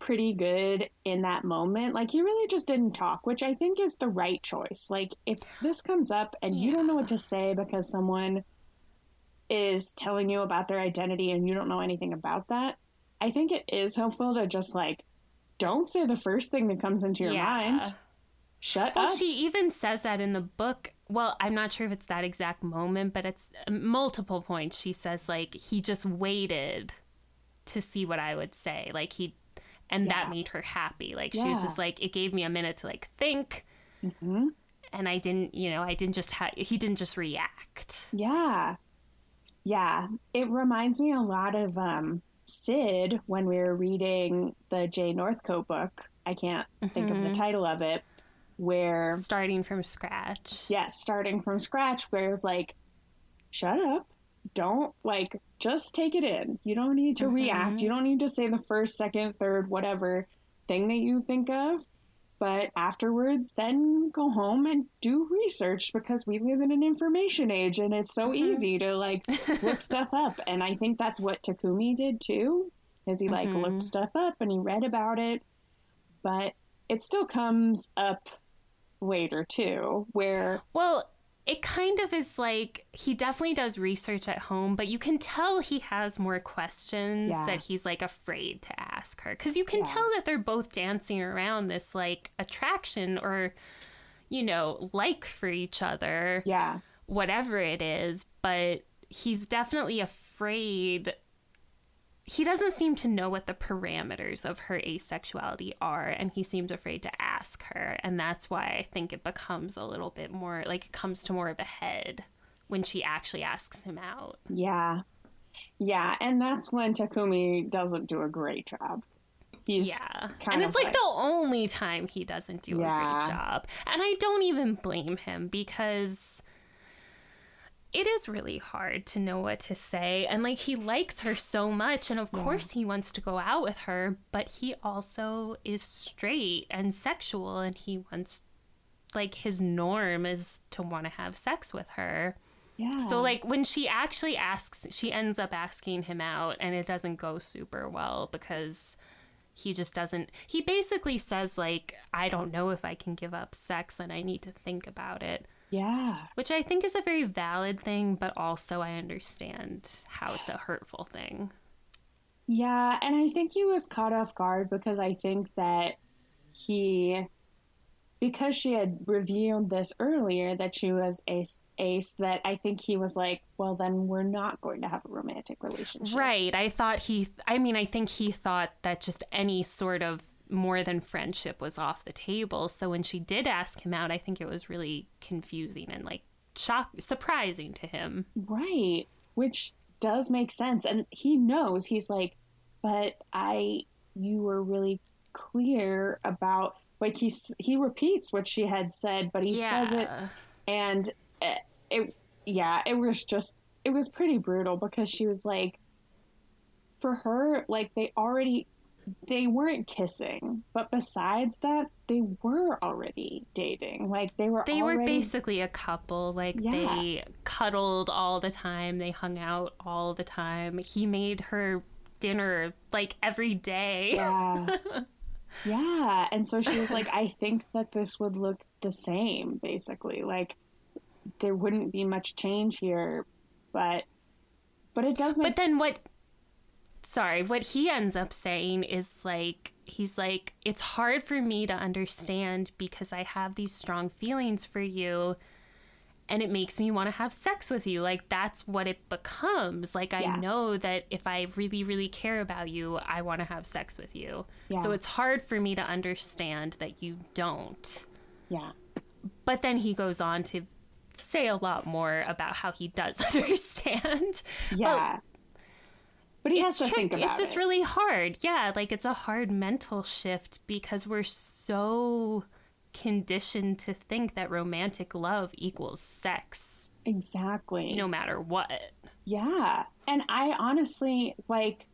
pretty good in that moment. Like he really just didn't talk, which I think is the right choice. Like if this comes up and you don't know what to say because someone is telling you about their identity and you don't know anything about that, I think it is helpful to just like don't say the first thing that comes into your Yeah. mind. Shut Well, up. she even says that in the book. Well, I'm not sure if it's that exact moment, but it's uh, multiple points. She says, like, he just waited to see what I would say. Like, he, and that made her happy. Like, she was Mm-hmm. just like, it gave me a minute to, like, think. And I didn't, you know, I didn't just have, he didn't just react. Yeah. Yeah. It reminds me a lot of um, Sid when we were reading the Jay Northcote book. I can't think of the title of it. Where, Starting from scratch. yeah, starting from scratch, where it was like, shut up. Don't, like, just take it in. You don't need to react. Mm-hmm. You don't need to say the first, second, third, whatever thing that you think of. But afterwards, then go home and do research because we live in an information age and it's so mm-hmm. easy to like look stuff up. And I think that's what Takumi did too, is he like looked mm-hmm. stuff up and he read about it. But it still comes up later too, where Well, it kind of is like he definitely does research at home, but you can tell he has more questions Yeah. that he's like afraid to ask her. Because you can Yeah. tell that they're both dancing around this like attraction or, you know, like for each other, yeah, whatever it is, but he's definitely afraid. He doesn't seem to know what the parameters of her asexuality are, and he seems afraid to ask her. And that's why I think it becomes a little bit more like it comes to more of a head when she actually asks him out. yeah, yeah. And that's when Takumi doesn't do a great job. He's Yeah. And it's like, the only time he doesn't do a great job. And I don't even blame him because it is really hard to know what to say. And like he likes her so much. And of course he wants to go out with her, but he also is straight and sexual and he wants like his norm is to want to have sex with her. Yeah. So like when she actually asks she ends up asking him out and it doesn't go super well because he just doesn't he basically says like I don't know if I can give up sex and I need to think about it yeah. which I think is a very valid thing, but also I understand how it's a hurtful thing. Yeah, and I think he was caught off guard because I think that he because she had revealed this earlier that she was ace ace that I think he was like, well then we're not going to have a romantic relationship. Right. I thought he, I mean, I think he thought that just any sort of more than friendship was off the table. So when she did ask him out, I think it was really confusing and like shock, surprising to him. Right. Which does make sense. And he knows, he's like, but I, you were really clear about, like, he's, he repeats what she had said, but he says it. And it, it, yeah, it was just, it was pretty brutal because she was like, for her, like, they already, they weren't kissing, but besides that, they were already dating. Like they were They already, were basically a couple. Like Yeah. they cuddled all the time. They hung out all the time. He made her dinner like every day. Yeah. yeah. And so she was like, I think that this would look the same, basically. Like there wouldn't be much change here, but but it does make But then what sorry, what he ends up saying is like he's like it's hard for me to understand because I have these strong feelings for you and it makes me want to have sex with you. Like that's what it becomes. Like I Yeah. know that if I really really care about you, I want to have sex with you. Yeah. So it's hard for me to understand that you don't. yeah. But then he goes on to say a lot more about how he does understand. Yeah. But he has to trick- think about it. it's just it. really hard. Yeah, like it's a hard mental shift because we're so conditioned to think that romantic love equals sex exactly. no matter what. Yeah. And I honestly like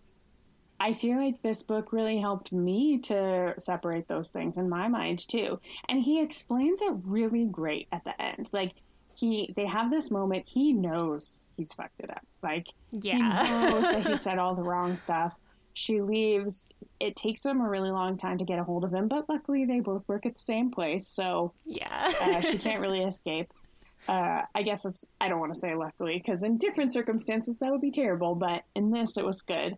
I feel like this book really helped me to separate those things in my mind too. And he explains it really great at the end. Like he they have this moment, he knows he's fucked it up. Like Yeah. he knows that he said all the wrong stuff. She leaves. It takes him a really long time to get a hold of him, but luckily they both work at the same place, so Yeah. uh, she can't really escape. Uh, I guess it's, I don't want to say luckily, because in different circumstances that would be terrible, but in this it was good.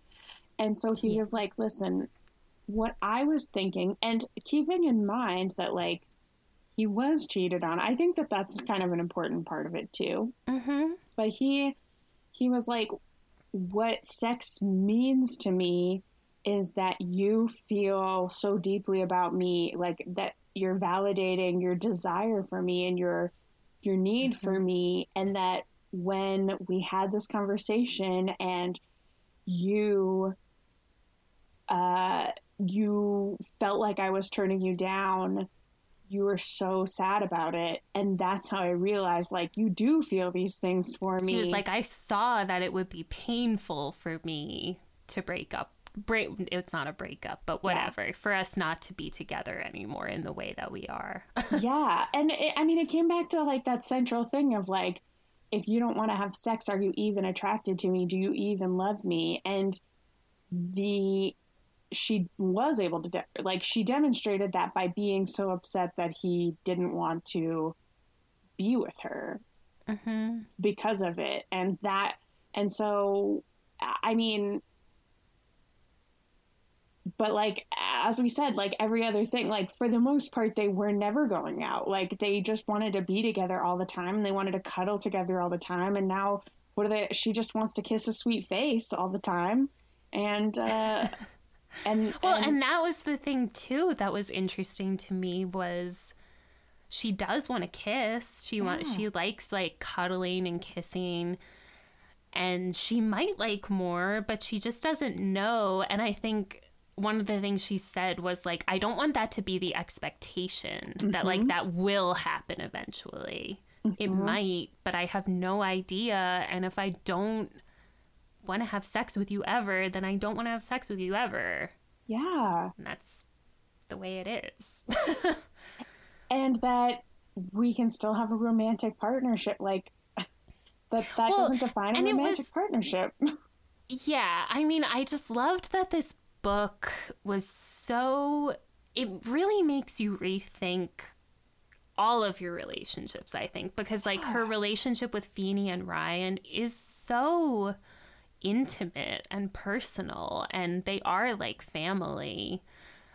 And so he was like, listen, what I was thinking, and keeping in mind that, like, he was cheated on, I think that that's kind of an important part of it, too. mm-hmm. But he, he was like, what sex means to me is that you feel so deeply about me, like that you're validating your desire for me and your your need for me, and that when we had this conversation and you uh you felt like I was turning you down, you were so sad about it, and that's how I realized like you do feel these things for me. He was like, I saw that it would be painful for me to break up. Break. It's not a breakup, but whatever. For us not to be together anymore in the way that we are. yeah and it, i mean it came back to like that central thing of like if you don't want to have sex are you even attracted to me do you even love me and the she was able to de- like she demonstrated that by being so upset that he didn't want to be with her mm-hmm. because of it. And that and so i mean but like as we said like every other thing like for the most part they were never going out. Like they just wanted to be together all the time. And they wanted to cuddle together all the time. And now what are they she just wants to kiss a sweet face all the time. And uh and Well, and that was the thing too that was interesting to me was she does want to kiss. She wants she likes like cuddling and kissing and she might like more, but she just doesn't know and I think one of the things she said was like I don't want that to be the expectation that like mm-hmm. that will happen eventually. it mm-hmm. might, but I have no idea. And if I don't want to have sex with you ever, then I don't want to have sex with you ever. Yeah. And that's the way it is. And that we can still have a romantic partnership. Like, that, that Well, doesn't define a romantic was- partnership. Yeah, I mean, I just loved that this book was so. It really makes you rethink all of your relationships, I think, because like her relationship with Feenie and Ryan is so intimate and personal, and they are like family.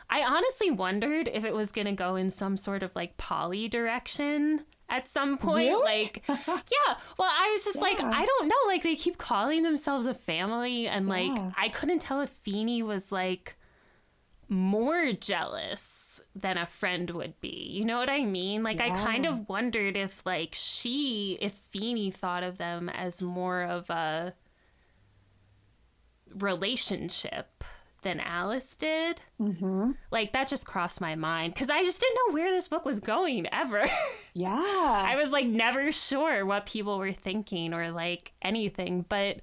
I honestly wondered if it was going to go in some sort of like poly direction at some point. Really? Like, yeah. Well, I was just like, I don't know. Like, they keep calling themselves a family, and like, Yeah. I couldn't tell if Feenie was like more jealous than a friend would be. You know what I mean? Like, I kind of wondered if like she, if Feenie thought of them as more of a relationship than Alice did. Mm-hmm. Like that just crossed my mind because I just didn't know where this book was going ever. yeah. I was like never sure what people were thinking or like anything, but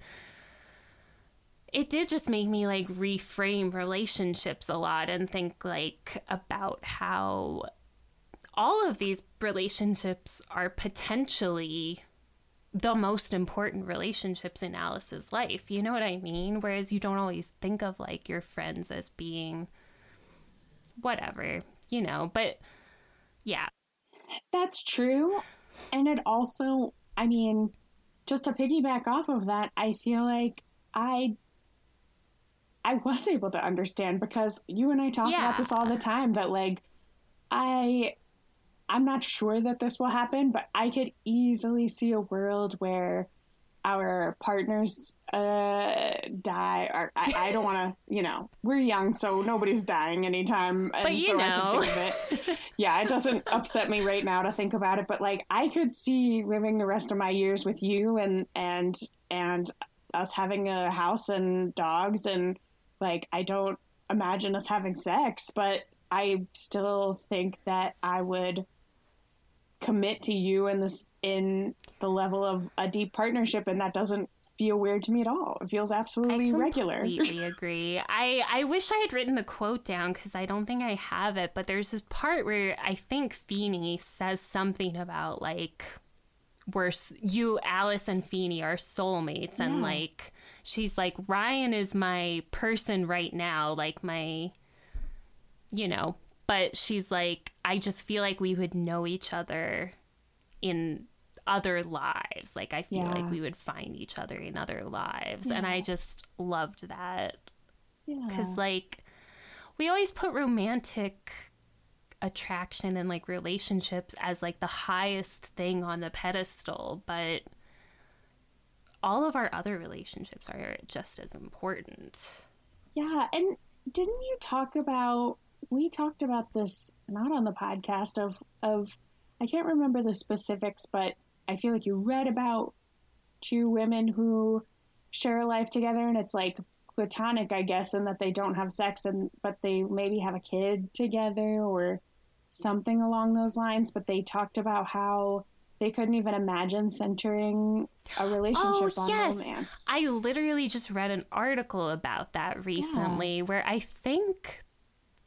it did just make me like reframe relationships a lot and think like about how all of these relationships are potentially the most important relationships in Alice's life. You know what I mean? Whereas you don't always think of like your friends as being whatever, you know, but yeah. That's true. And it also, I mean, just to piggyback off of that, I feel like I I was able to understand because you and I talk Yeah. about this all the time that like I I'm not sure that this will happen, but I could easily see a world where our partners uh, die. Or I, I don't want to, you know, we're young, so nobody's dying anytime. And But you so I know. can think of it. Yeah, it doesn't upset me right now to think about it, but like I could see living the rest of my years with you and and and us having a house and dogs and like I don't imagine us having sex, but I still think that I would commit to you in this in the level of a deep partnership and that doesn't feel weird to me at all. It feels absolutely I regular. completely agree. I I wish I had written the quote down because I don't think I have it. But there's this part where I think Feenie says something about like we're you, Alice, and Feenie are soulmates, and like she's like Ryan is my person right now, like my, you know. But she's like, I just feel like we would know each other in other lives. Like I feel Yeah. like we would find each other in other lives. And I just loved that yeah. because like we always put romantic attraction and like relationships as like the highest thing on the pedestal, but all of our other relationships are just as important. Yeah, and didn't you talk about we talked about this not on the podcast of of I can't remember the specifics, but I feel like you read about two women who share a life together and it's like platonic, I guess, and that they don't have sex and but they maybe have a kid together or something along those lines, but they talked about how they couldn't even imagine centering a oh, relationship on romance. I literally just read an article about that recently where I think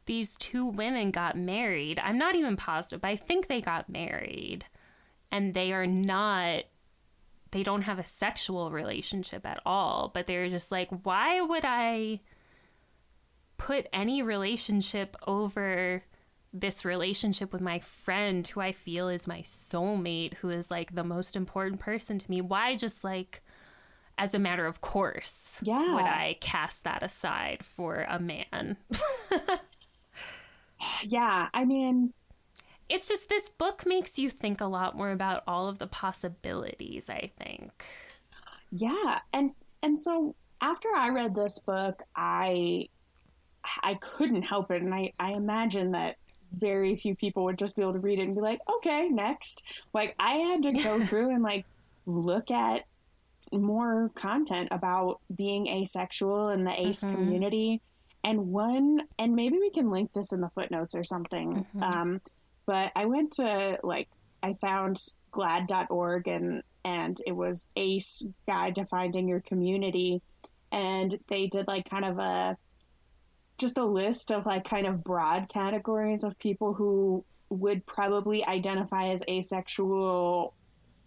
these two women got married. I'm not even positive, but I think they got married. And they are not, they don't have a sexual relationship at all. But they're just like, why would I put any relationship over this relationship with my friend who I feel is my soulmate, who is like the most important person to me. Why just like as a matter of course Yeah. would I cast that aside for a man? yeah, I mean, it's just this book makes you think a lot more about all of the possibilities, I think. Yeah, and and so after I read this book, I I couldn't help it, and I I imagine that very few people would just be able to read it and be like, okay, next. Like I had to go through and like look at more content about being asexual in the ace mm-hmm. community, and one, and maybe we can link this in the footnotes or something. Um, but I went to like I found glaad.org and and it was ACE guide to finding your community and they did like kind of a just a list of like kind of broad categories of people who would probably identify as asexual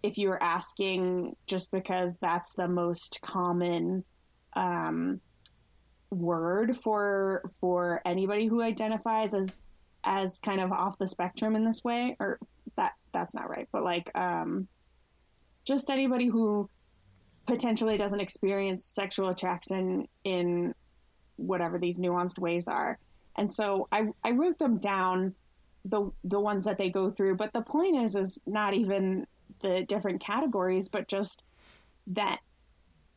if you were asking just because that's the most common um, word for for anybody who identifies as as kind of off the spectrum in this way or that that's not right but like um just anybody who potentially doesn't experience sexual attraction in whatever these nuanced ways are. And so i i wrote them down the the ones that they go through but the point is is not even the different categories but just that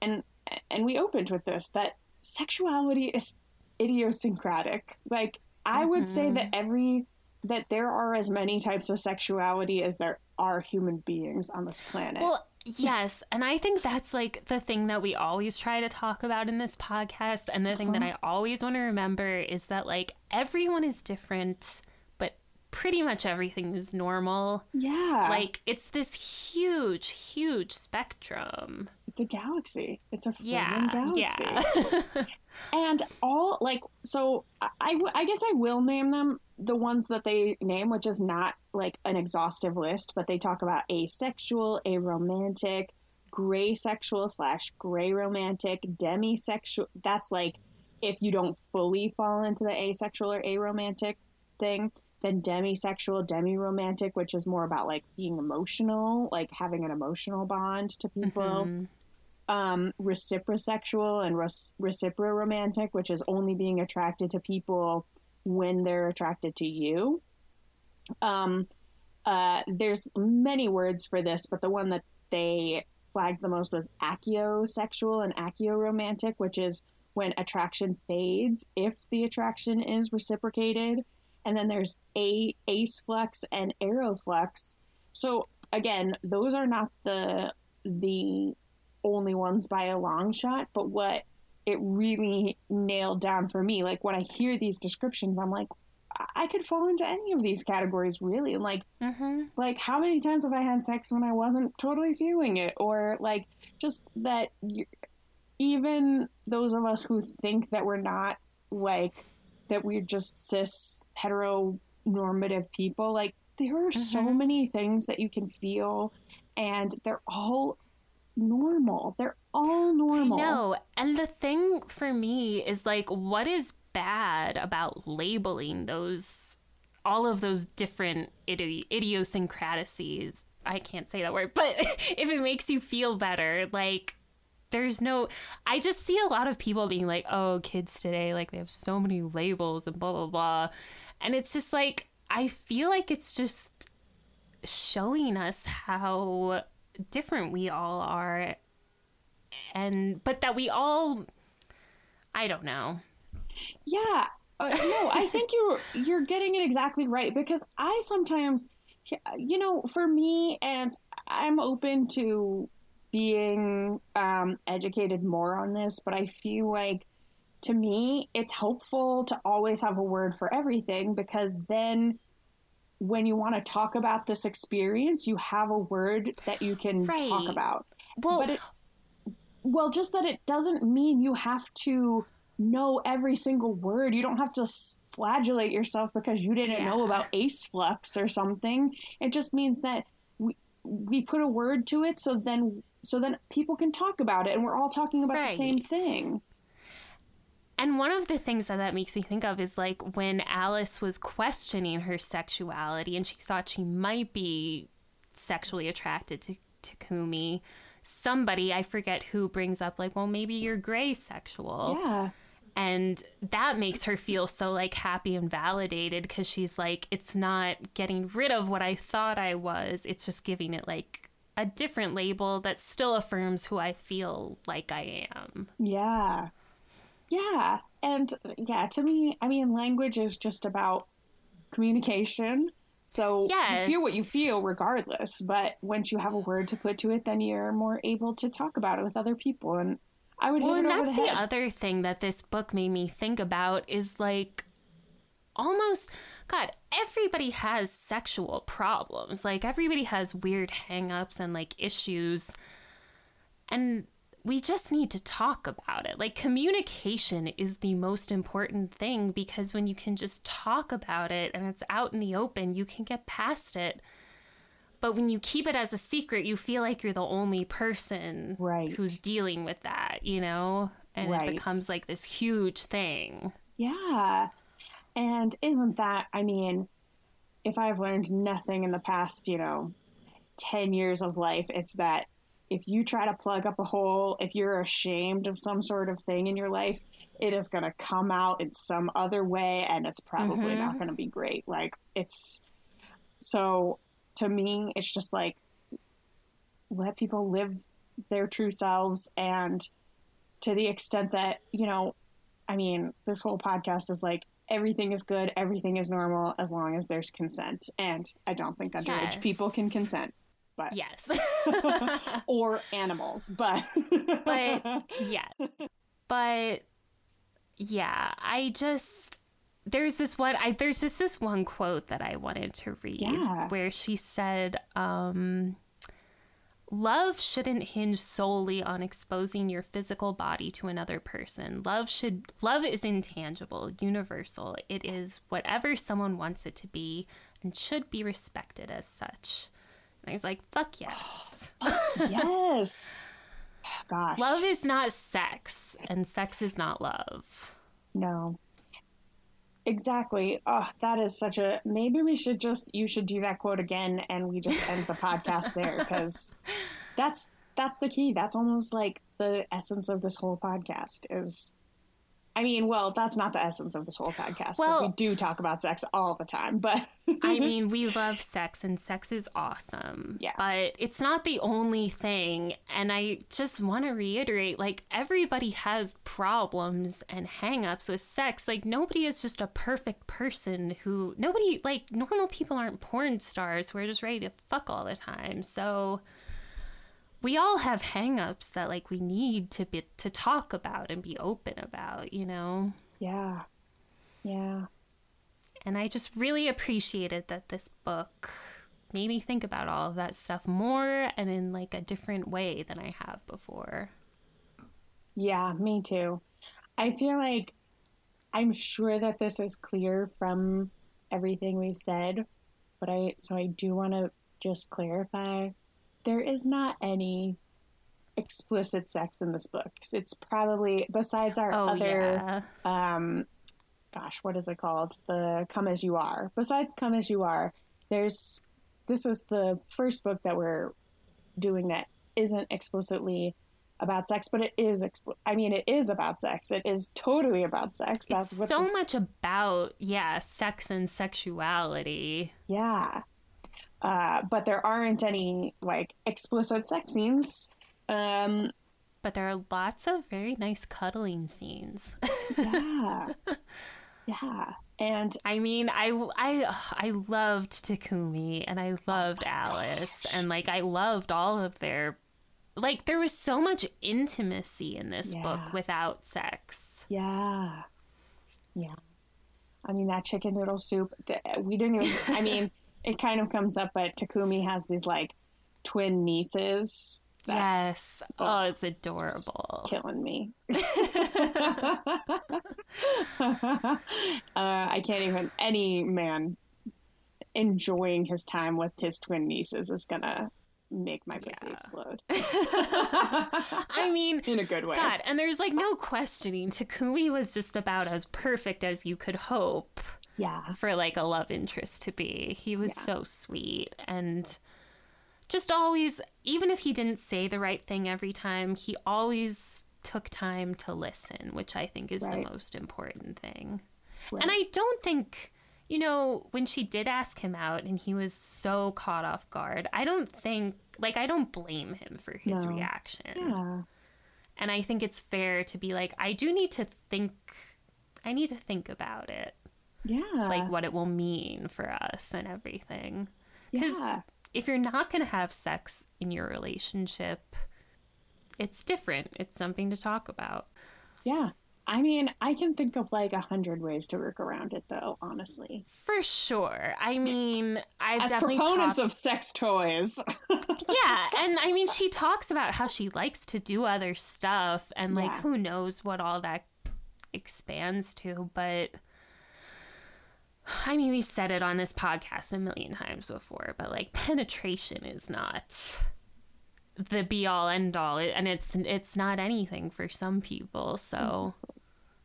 and and we opened with this that sexuality is idiosyncratic. Like I would say mm-hmm. that every that there are as many types of sexuality as there are human beings on this planet. Well, yes. And I think that's like the thing that we always try to talk about in this podcast. And the thing that uh-huh. I always want to remember is that like everyone is different, pretty much everything is normal. yeah. Like it's this huge, huge spectrum. it's a galaxy. It's a Yeah. galaxy. Yeah. and all like so I, I guess i will name them the ones that they name which is not like an exhaustive list but they talk about asexual aromantic gray sexual slash gray romantic demisexual that's like if you don't fully fall into the asexual or aromantic thing then demisexual demi-romantic which is more about like being emotional like having an emotional bond to people um, reciprosexual and res- reciproromantic, which is only being attracted to people when they're attracted to you. Um, uh, there's many words for this, but the one that they flagged the most was akoisexual and akoiromantic, which is when attraction fades if the attraction is reciprocated. And then there's a ace flux and aroflux. So again, those are not the the only ones by a long shot, but what it really nailed down for me, like when I hear these descriptions, I'm like, I- could fall into any of these categories really. Like, mm-hmm. like how many times have I had sex when I wasn't totally feeling it, or like just that you, even those of us who think that we're not like that we're just cis heteronormative people, like there are so mm-hmm. many things that you can feel, and they're all normal. They're all normal. No, and the thing for me is like, what is bad about labeling those, all of those different idi- idiosyncrasies? I can't say that word, but if it makes you feel better, like, there's no, I just see a lot of people being like, oh, kids today, like, they have so many labels and blah, blah, blah. And it's just like, I feel like it's just showing us how different we all are and but that we all i don't know Yeah. Uh, no, I think you're you're getting it exactly right because I sometimes you know, for me and I'm open to being um, educated more on this, but I feel like to me it's helpful to always have a word for everything because then when you want to talk about this experience, you have a word that you can talk about. well But it, well, just that it doesn't mean you have to know every single word. You don't have to flagellate yourself because you didn't know about ace flux or something. It just means that we we put a word to it, so then so then people can talk about it, and we're all talking about the same thing. and one of the things that that makes me think of is like when alice was questioning her sexuality and she thought she might be sexually attracted to, Takumi somebody i forget who brings up like well maybe you're gray sexual. Yeah, and that makes her feel so like happy and validated because she's like it's not getting rid of what i thought i was. It's just giving it like a different label that still affirms who i feel like i am yeah, yeah, and yeah. To me, I mean, language is just about communication. So you feel what you feel regardless, but once you have a word to put to it, then you're more able to talk about it with other people. And I would well and that's the the other thing that this book made me think about is like almost, God, everybody has sexual problems. Like, everybody has weird hangups and like issues. And we just need to talk about it. Like, communication is the most important thing because when you can just talk about it and it's out in the open, you can get past it. But when you keep it as a secret, you feel like you're the only person Right. who's dealing with that, you know? And Right. it becomes like this huge thing. Yeah. And isn't that, I mean, if I've learned nothing in the past, you know, 10 years of life, it's that if you try to plug up a hole, if you're ashamed of some sort of thing in your life, it is going to come out in some other way and it's probably not mm-hmm. going to be great. Like, it's so to me, it's just like let people live their true selves and to the extent that, you know, I mean, this whole podcast is like everything is good, everything is normal as long as there's consent. And I don't think underage Yes. people can consent, but Yes. or animals, but but yeah. But yeah, I just there's this one I there's just this one quote that I wanted to read Yeah. where she said um Love shouldn't hinge solely on exposing your physical body to another person. Love should love is intangible, universal. It is whatever someone wants it to be and should be respected as such. And I was like, fuck yes. yes. Gosh. Love is not sex, and sex is not love. No. Exactly. Oh, that is such a. Maybe we should just. You should do that quote again, and we just end the podcast there because that's that's the key. That's almost like the essence of this whole podcast. Is, I mean, well, that's not the essence of this whole podcast because Well- we do talk about sex all the time, but I mean, we love sex, and sex is awesome. Yeah. But it's not the only thing. And I just want to reiterate like, everybody has problems and hangups with sex. Like, nobody is just a perfect person who, nobody, like, normal people aren't porn stars who are just ready to fuck all the time. So. We all have hangups that like we need to be to talk about and be open about, you know. yeah, yeah, And I just really appreciated that this book made me think about all of that stuff more and in like a different way than I have before. yeah. Me too. I feel like I'm sure that this is clear from everything we've said, but I so I do want to just clarify there is not any explicit sex in this book. It's probably besides our Oh other yeah. um gosh, what is it called? The Come As You Are. Besides Come As You Are, there's this is the first book that we're doing that isn't explicitly about sex, but it is expl- I mean it is about sex. It is totally about sex. That's so this- much about yeah, sex and sexuality. Yeah. Uh, but there aren't any like explicit sex scenes. Um, But there are lots of very nice cuddling scenes. yeah. yeah. And I mean, I, I, I loved Takumi and I loved Alice and like I loved all of their like there was so much intimacy in this Yeah. book without sex. yeah. Yeah. I mean, that chicken noodle soup, th- we didn't even, I mean, it kind of comes up, but Takumi has these like twin nieces Yes. Oh, it's adorable. killing me. uh, I can't even, any man enjoying his time with his twin nieces is gonna make my pussy Yeah. explode I mean, in a good way. God, and there's like no questioning. Takumi was just about as perfect as you could hope Yeah. for like a love interest to be. He was Yeah. so sweet and just always, even if he didn't say the right thing every time, he always took time to listen, which I think is Right. the most important thing. Right. And I don't think, you know, when she did ask him out and he was so caught off guard, I don't think, like, I don't blame him for his No. reaction. Yeah. And I think it's fair to be like, I do need to think, I need to think about it, Yeah. like what it will mean for us and everything. Because Yeah. if you're not going to have sex in your relationship, it's different. It's something to talk about. Yeah. I mean, I can think of like a hundred ways to work around it, though. Honestly, For sure. I mean, I've as definitely proponents talked- of sex toys, yeah, and I mean, she talks about how she likes to do other stuff, and like, Yeah. who knows what all that expands to, but. I mean, we've said it on this podcast a million times before, but like penetration is not the be all end all, and it's it's not anything for some people. So mm-hmm.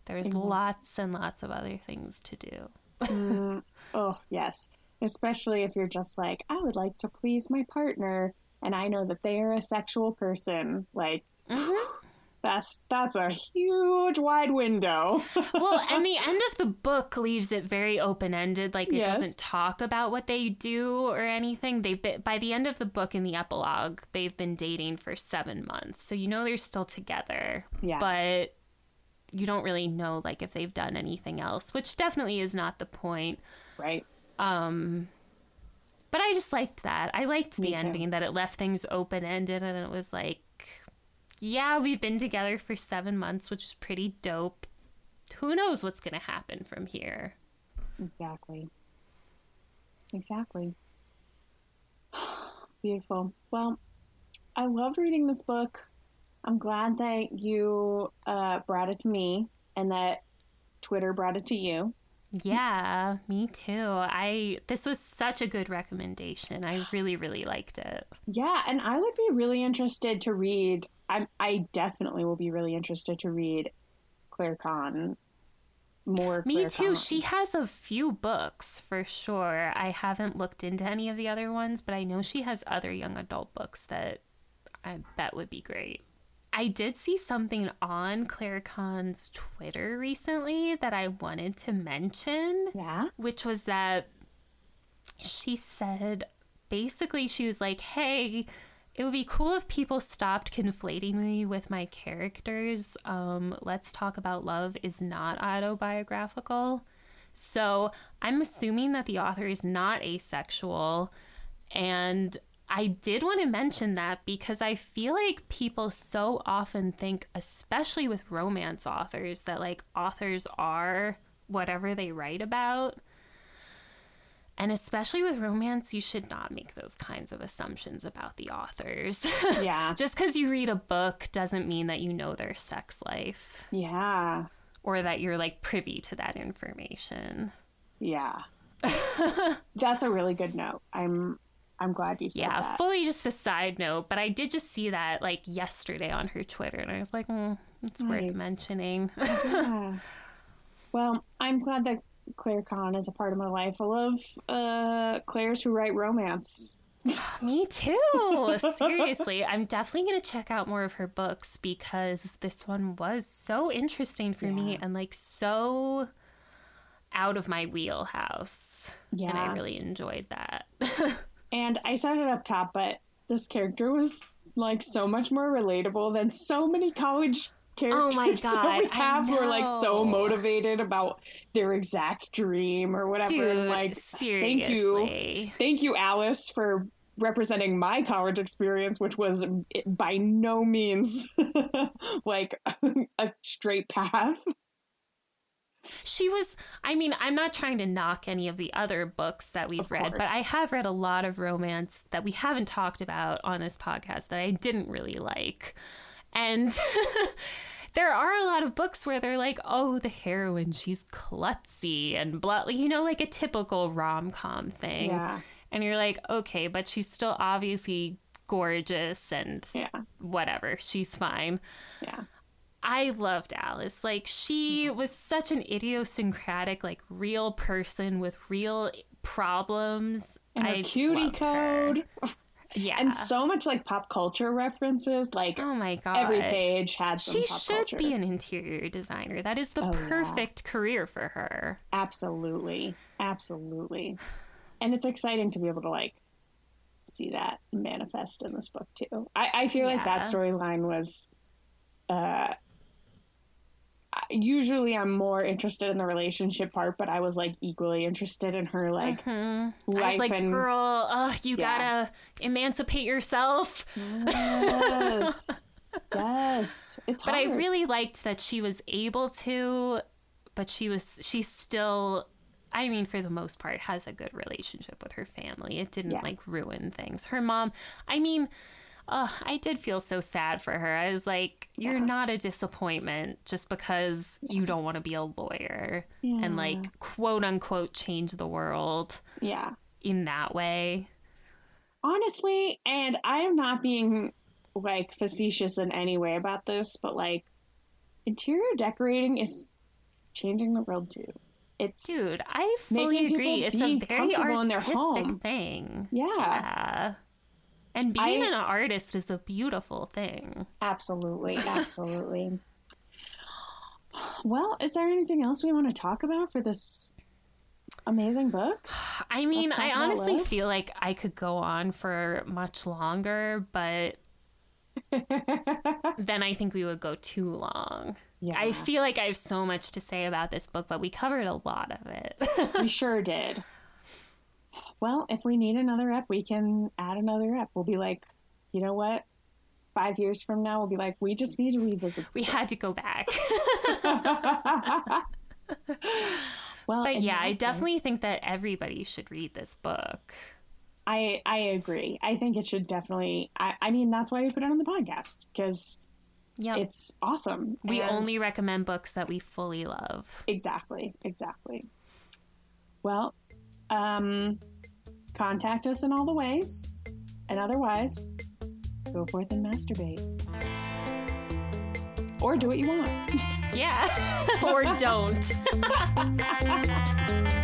there's lots and lots of other things to do. Mm-hmm. oh yes, especially if you're just like, I would like to please my partner, and I know that they are a sexual person. Like, mm-hmm. that's that's a huge wide window. well, and the end of the book leaves it very open ended. Like it Yes. doesn't talk about what they do or anything. They've been by the end of the book in the epilogue, they've been dating for seven months, so you know they're still together. Yeah. but you don't really know like if they've done anything else, which definitely is not the point. right? Um. But I just liked that. I liked the ending that it left things open ended and it was like, yeah, we've been together for seven months, which is pretty dope. Who knows what's going to happen from here? Exactly. Exactly. Beautiful. Well, I loved reading this book. I'm glad that you uh, brought it to me and that Twitter brought it to you. Yeah, me too. I this was such a good recommendation. I really, really liked it. Yeah, and I would be really interested to read. I I definitely will be really interested to read Claire Kann more. Me Claire too. Kann. She has a few books for sure. I haven't looked into any of the other ones, but I know she has other young adult books that I bet would be great. I did see something on Claire Kann's Twitter recently that I wanted to mention, Yeah. which was that she said basically she was like, "Hey, it would be cool if people stopped conflating me with my characters. Um, Let's Talk About Love is not autobiographical. So I'm assuming that the author is not asexual. And I did want to mention that because I feel like people so often think, especially with romance authors, that like authors are whatever they write about. And especially with romance, you should not make those kinds of assumptions about the authors. Yeah. Just because you read a book doesn't mean that you know their sex life Yeah. or that you're like privy to that information. Yeah. That's a really good note. I'm I'm glad you said that. Yeah, that. fully just a side note, but I did just see that like yesterday on her Twitter, and I was like, mm, it's worth mentioning. Yeah. Well, I'm glad that Claire Kann is a part of my life. I love uh, Claire's who write romance. Me too. Seriously, I'm definitely going to check out more of her books because this one was so interesting for me and like so out of my wheelhouse. Yeah. And I really enjoyed that. And I said it up top, but this character was like so much more relatable than so many college characters Oh my that God, we I have who are like so motivated about their exact dream or whatever. Dude, and like, seriously. thank you, thank you, Alice, for representing my college experience, which was eh, by no means like a straight path. She was, I mean, I'm not trying to knock any of the other books that we've read, but. I have read a lot of romance that we haven't talked about on this podcast that I didn't really like. And there are a lot of books where they're like, oh, the heroine, she's klutzy and blah, you know, like a typical rom com thing. Yeah. And you're like, okay, but she's still obviously gorgeous and Yeah, whatever. She's fine. yeah. I loved Alice. Like she was such an idiosyncratic, like real person with real problems. And her I cutie loved her. Yeah. And so much like pop culture references. Like oh my god. every page had some She should culture. be an interior designer. That is the Oh, yeah. perfect career for her. Absolutely. Absolutely. And it's exciting to be able to like see that manifest in this book too. I, I feel like that storyline was uh usually I'm more interested in the relationship part, but I was like equally interested in her like I life like, and girl, uh, you Yeah. gotta emancipate yourself. Yes. yes, it's But I really liked that she was able to, but she was she still I mean for the most part has a good relationship with her family. It didn't Yeah. like ruin things. Her mom, I mean, uh, I did feel so sad for her. I was like, you're not a disappointment just because you don't want to be a lawyer Yeah. and like quote unquote change the world yeah. in that way. honestly, and I am not being like facetious in any way about this, but like interior decorating is changing the world too. It's Dude, I fully agree. It's a very comfortable in their artistic thing. Yeah. Yeah. And being I- an artist is a beautiful thing. absolutely, absolutely. Well, is there anything else we want to talk about for this amazing book? I mean, I honestly feel like I could go on for much longer, but then I think we would go too long. Yeah. I feel like I have so much to say about this book, but we covered a lot of it. we sure did. Well, if we need another ep, we can add another ep. We'll be like, you know what? Five years from now, we'll be like, we just need to revisit. we had to go back. well, But yeah, I definitely think that everybody should read this book. I I agree. I think it should definitely. I, I mean, that's why we put it on the podcast because Yeah. it's awesome. We And- only recommend books that we fully love. exactly exactly. Well, um, contact us in all the ways, and otherwise, go forth and masturbate, or do what you want. Yeah. or don't.